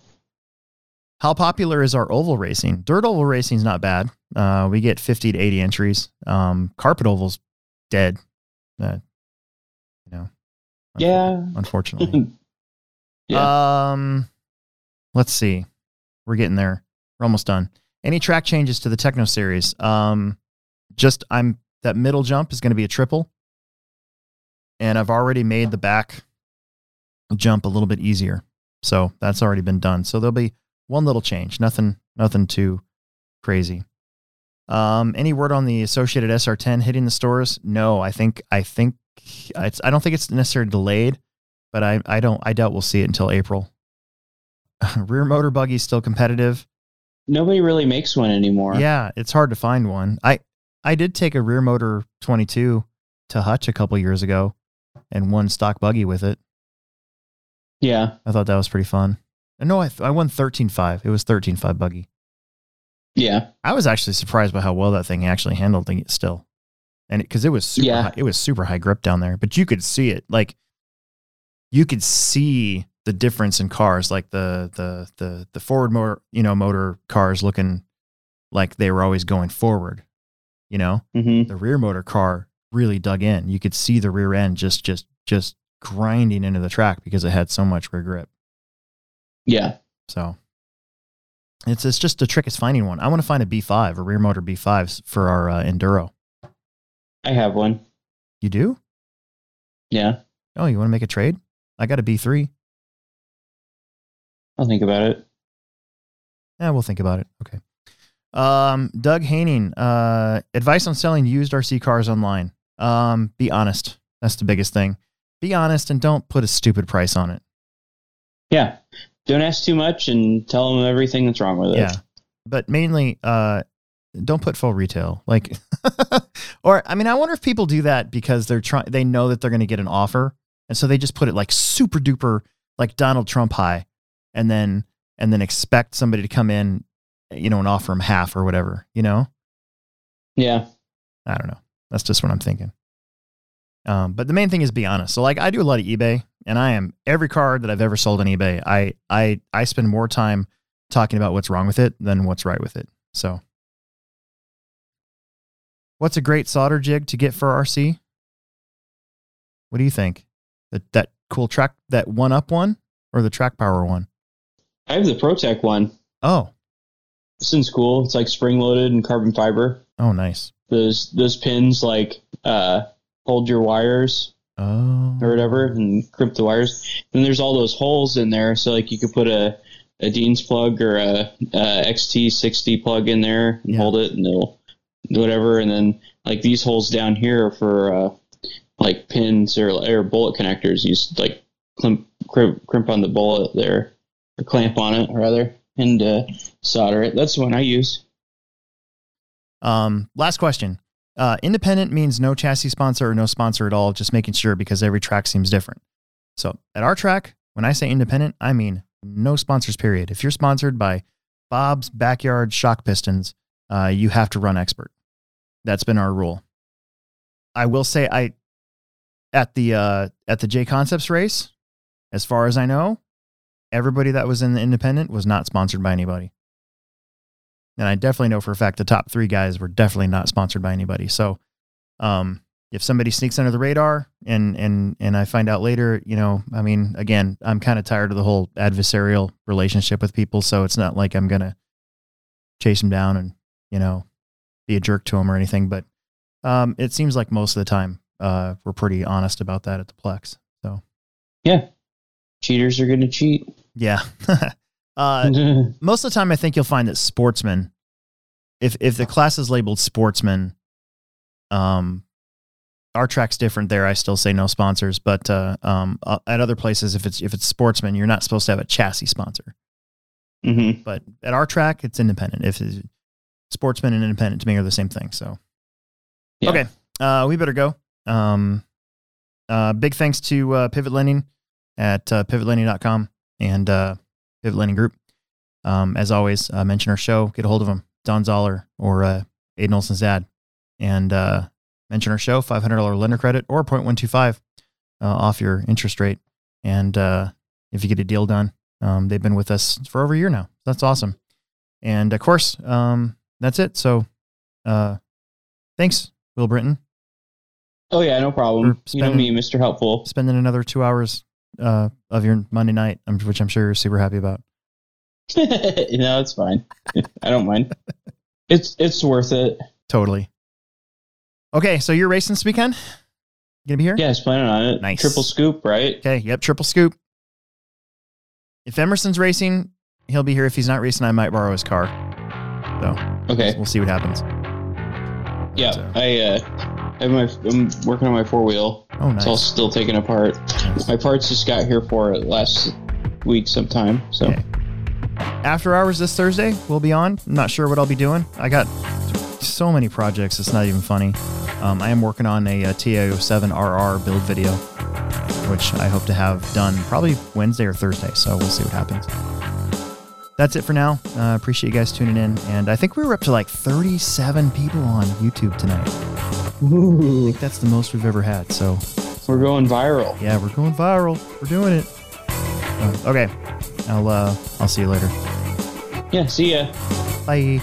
How popular is our oval racing? Dirt oval racing is not bad. Uh, we get 50 to 80 entries. Um, carpet oval's dead. Uh, you know. Yeah. Unfortunately. yeah. Um, let's see. We're getting there. We're almost done. Any track changes to the Techno series? Um, just I'm that middle jump is going to be a triple, and I've already made the back jump a little bit easier, so that's already been done. So there'll be one little change. Nothing, nothing too crazy. Um, any word on the associated SR10 hitting the stores? No, I think I think it's I don't think it's necessarily delayed but I, I don't I doubt we'll see it until April. Rear motor buggy still competitive. Nobody really makes one anymore. Yeah, it's hard to find one. I I did take a rear motor 22 to Hutch a couple years ago and won stock buggy with it. Yeah. I thought that was pretty fun. And no, I th- I won 13.5. It was 13.5 buggy. Yeah. I was actually surprised by how well that thing actually handled it still. And because it, was super Yeah. high, it was super high grip down there, but you could see it like you could see the difference in cars like the the the the forward motor, you know, motor cars looking like they were always going forward, you know? hmm The rear motor car really dug in. You could see the rear end just just just grinding into the track because it had so much rear grip. Yeah. So it's it's just a trick is finding one. I want to find a B5, a rear motor B5 for our uh, enduro. I have one. You do? Yeah. Oh, you want to make a trade? I got a B3. I'll think about it. Yeah, we'll think about it. Okay. Um, Doug Haining, uh, advice on selling used RC cars online. Um, be honest. That's the biggest thing. Be honest and don't put a stupid price on it. Yeah. Don't ask too much and tell them everything that's wrong with it. Yeah. But mainly, uh, don't put full retail. Like, or I mean, I wonder if people do that because they're trying, they know that they're going to get an offer. And so they just put it like super duper, like Donald Trump high, and then, and then expect somebody to come in, you know, and offer them half or whatever, you know? Yeah. I don't know. That's just what I'm thinking. Um, but the main thing is be honest. So like I do a lot of eBay and I am every card that I've ever sold on eBay, I I I spend more time talking about what's wrong with it than what's right with it. So what's a great solder jig to get for RC? What do you think? That that cool track that one up one or the track power one? I have the ProTek one. Oh, This one's cool. It's like spring loaded and carbon fiber. oh nice. Those those pins like uh hold your wires Oh. or whatever and crimp the wires. And there's all those holes in there, so like you could put a a Dean's plug or a, a XT60 plug in there and Yeah. hold it, and it'll whatever. And then like these holes down here are for uh, like pins or or bullet connectors. You just like crimp, crimp crimp on the bullet there, or clamp on it rather, and uh, solder it. That's the one I use. Um, last question. Uh, independent means no chassis sponsor or no sponsor at all, just making sure because every track seems different. So at our track, when I say independent, I mean no sponsors, period. If you're sponsored by Bob's Backyard Shock Pistons, uh, you have to run expert. That's been our rule. I will say I at the uh, at the J Concepts race, as far as I know, everybody that was in the independent was not sponsored by anybody. And I definitely know for a fact the top three guys were definitely not sponsored by anybody. So, um, if somebody sneaks under the radar and and and I find out later, you know, I mean, again, I'm kind of tired of the whole adversarial relationship with people. So it's not like I'm gonna chase them down and you know be a jerk to them or anything. But um, it seems like most of the time uh, we're pretty honest about that at the Plex. So Yeah. cheaters are going to cheat. Yeah. uh, most of the time, I think you'll find that sportsmen, if if the class is labeled sportsman, um, our track's different there. I still say no sponsors, but uh, um, uh, at other places, if it's if it's sportsman, you're not supposed to have a chassis sponsor. hmm But at our track, it's independent. If it's sportsman and independent to me are the same thing. So Yeah. okay, uh, we better go. Um, uh, big thanks to uh, Pivot Lending at uh, pivotlending.com and uh, Pivot Lending Group. Um, as always, uh, mention our show, get a hold of them, Dawn Zoller or uh, Aiden Olson's dad, and uh, mention our show, $500 lender credit or 0.125 uh, off your interest rate. And uh, if you get a deal done, um, they've been with us for over a year now. That's awesome. And of course, um, that's it. So uh, thanks, Will Brinton. Oh yeah, no problem. For You know me, Mr. Helpful. spending another two hours uh, of your Monday night, um, which I'm sure you're super happy about. no, it's fine. I don't mind. It's it's worth it. Totally. Okay, so you're racing this weekend? You gonna be here? Yeah, I was planning on it. Nice. Triple scoop, right? Okay, yep, triple scoop. If Emerson's racing, he'll be here. If he's not racing, I might borrow his car. So Okay. we'll see what happens. Yeah, So- I uh, I have my I'm working on my four wheel. Oh, It's all still taken apart. Nice. My parts just got here for it last week sometime. So Okay. After hours this Thursday, we'll be on. I'm not sure what I'll be doing. I got so many projects, it's not even funny. Um, I am working on a, a TA07 RR build video, which I hope to have done probably Wednesday or Thursday. So we'll see what happens. That's it for now. Uh, appreciate you guys tuning in. And I think we were up to like 37 people on YouTube tonight. I think that's the most we've ever had. So we're going viral. yeah, we're going viral. We're doing it. Uh, okay. I'll uh, I'll see you later. Yeah, see ya. Bye.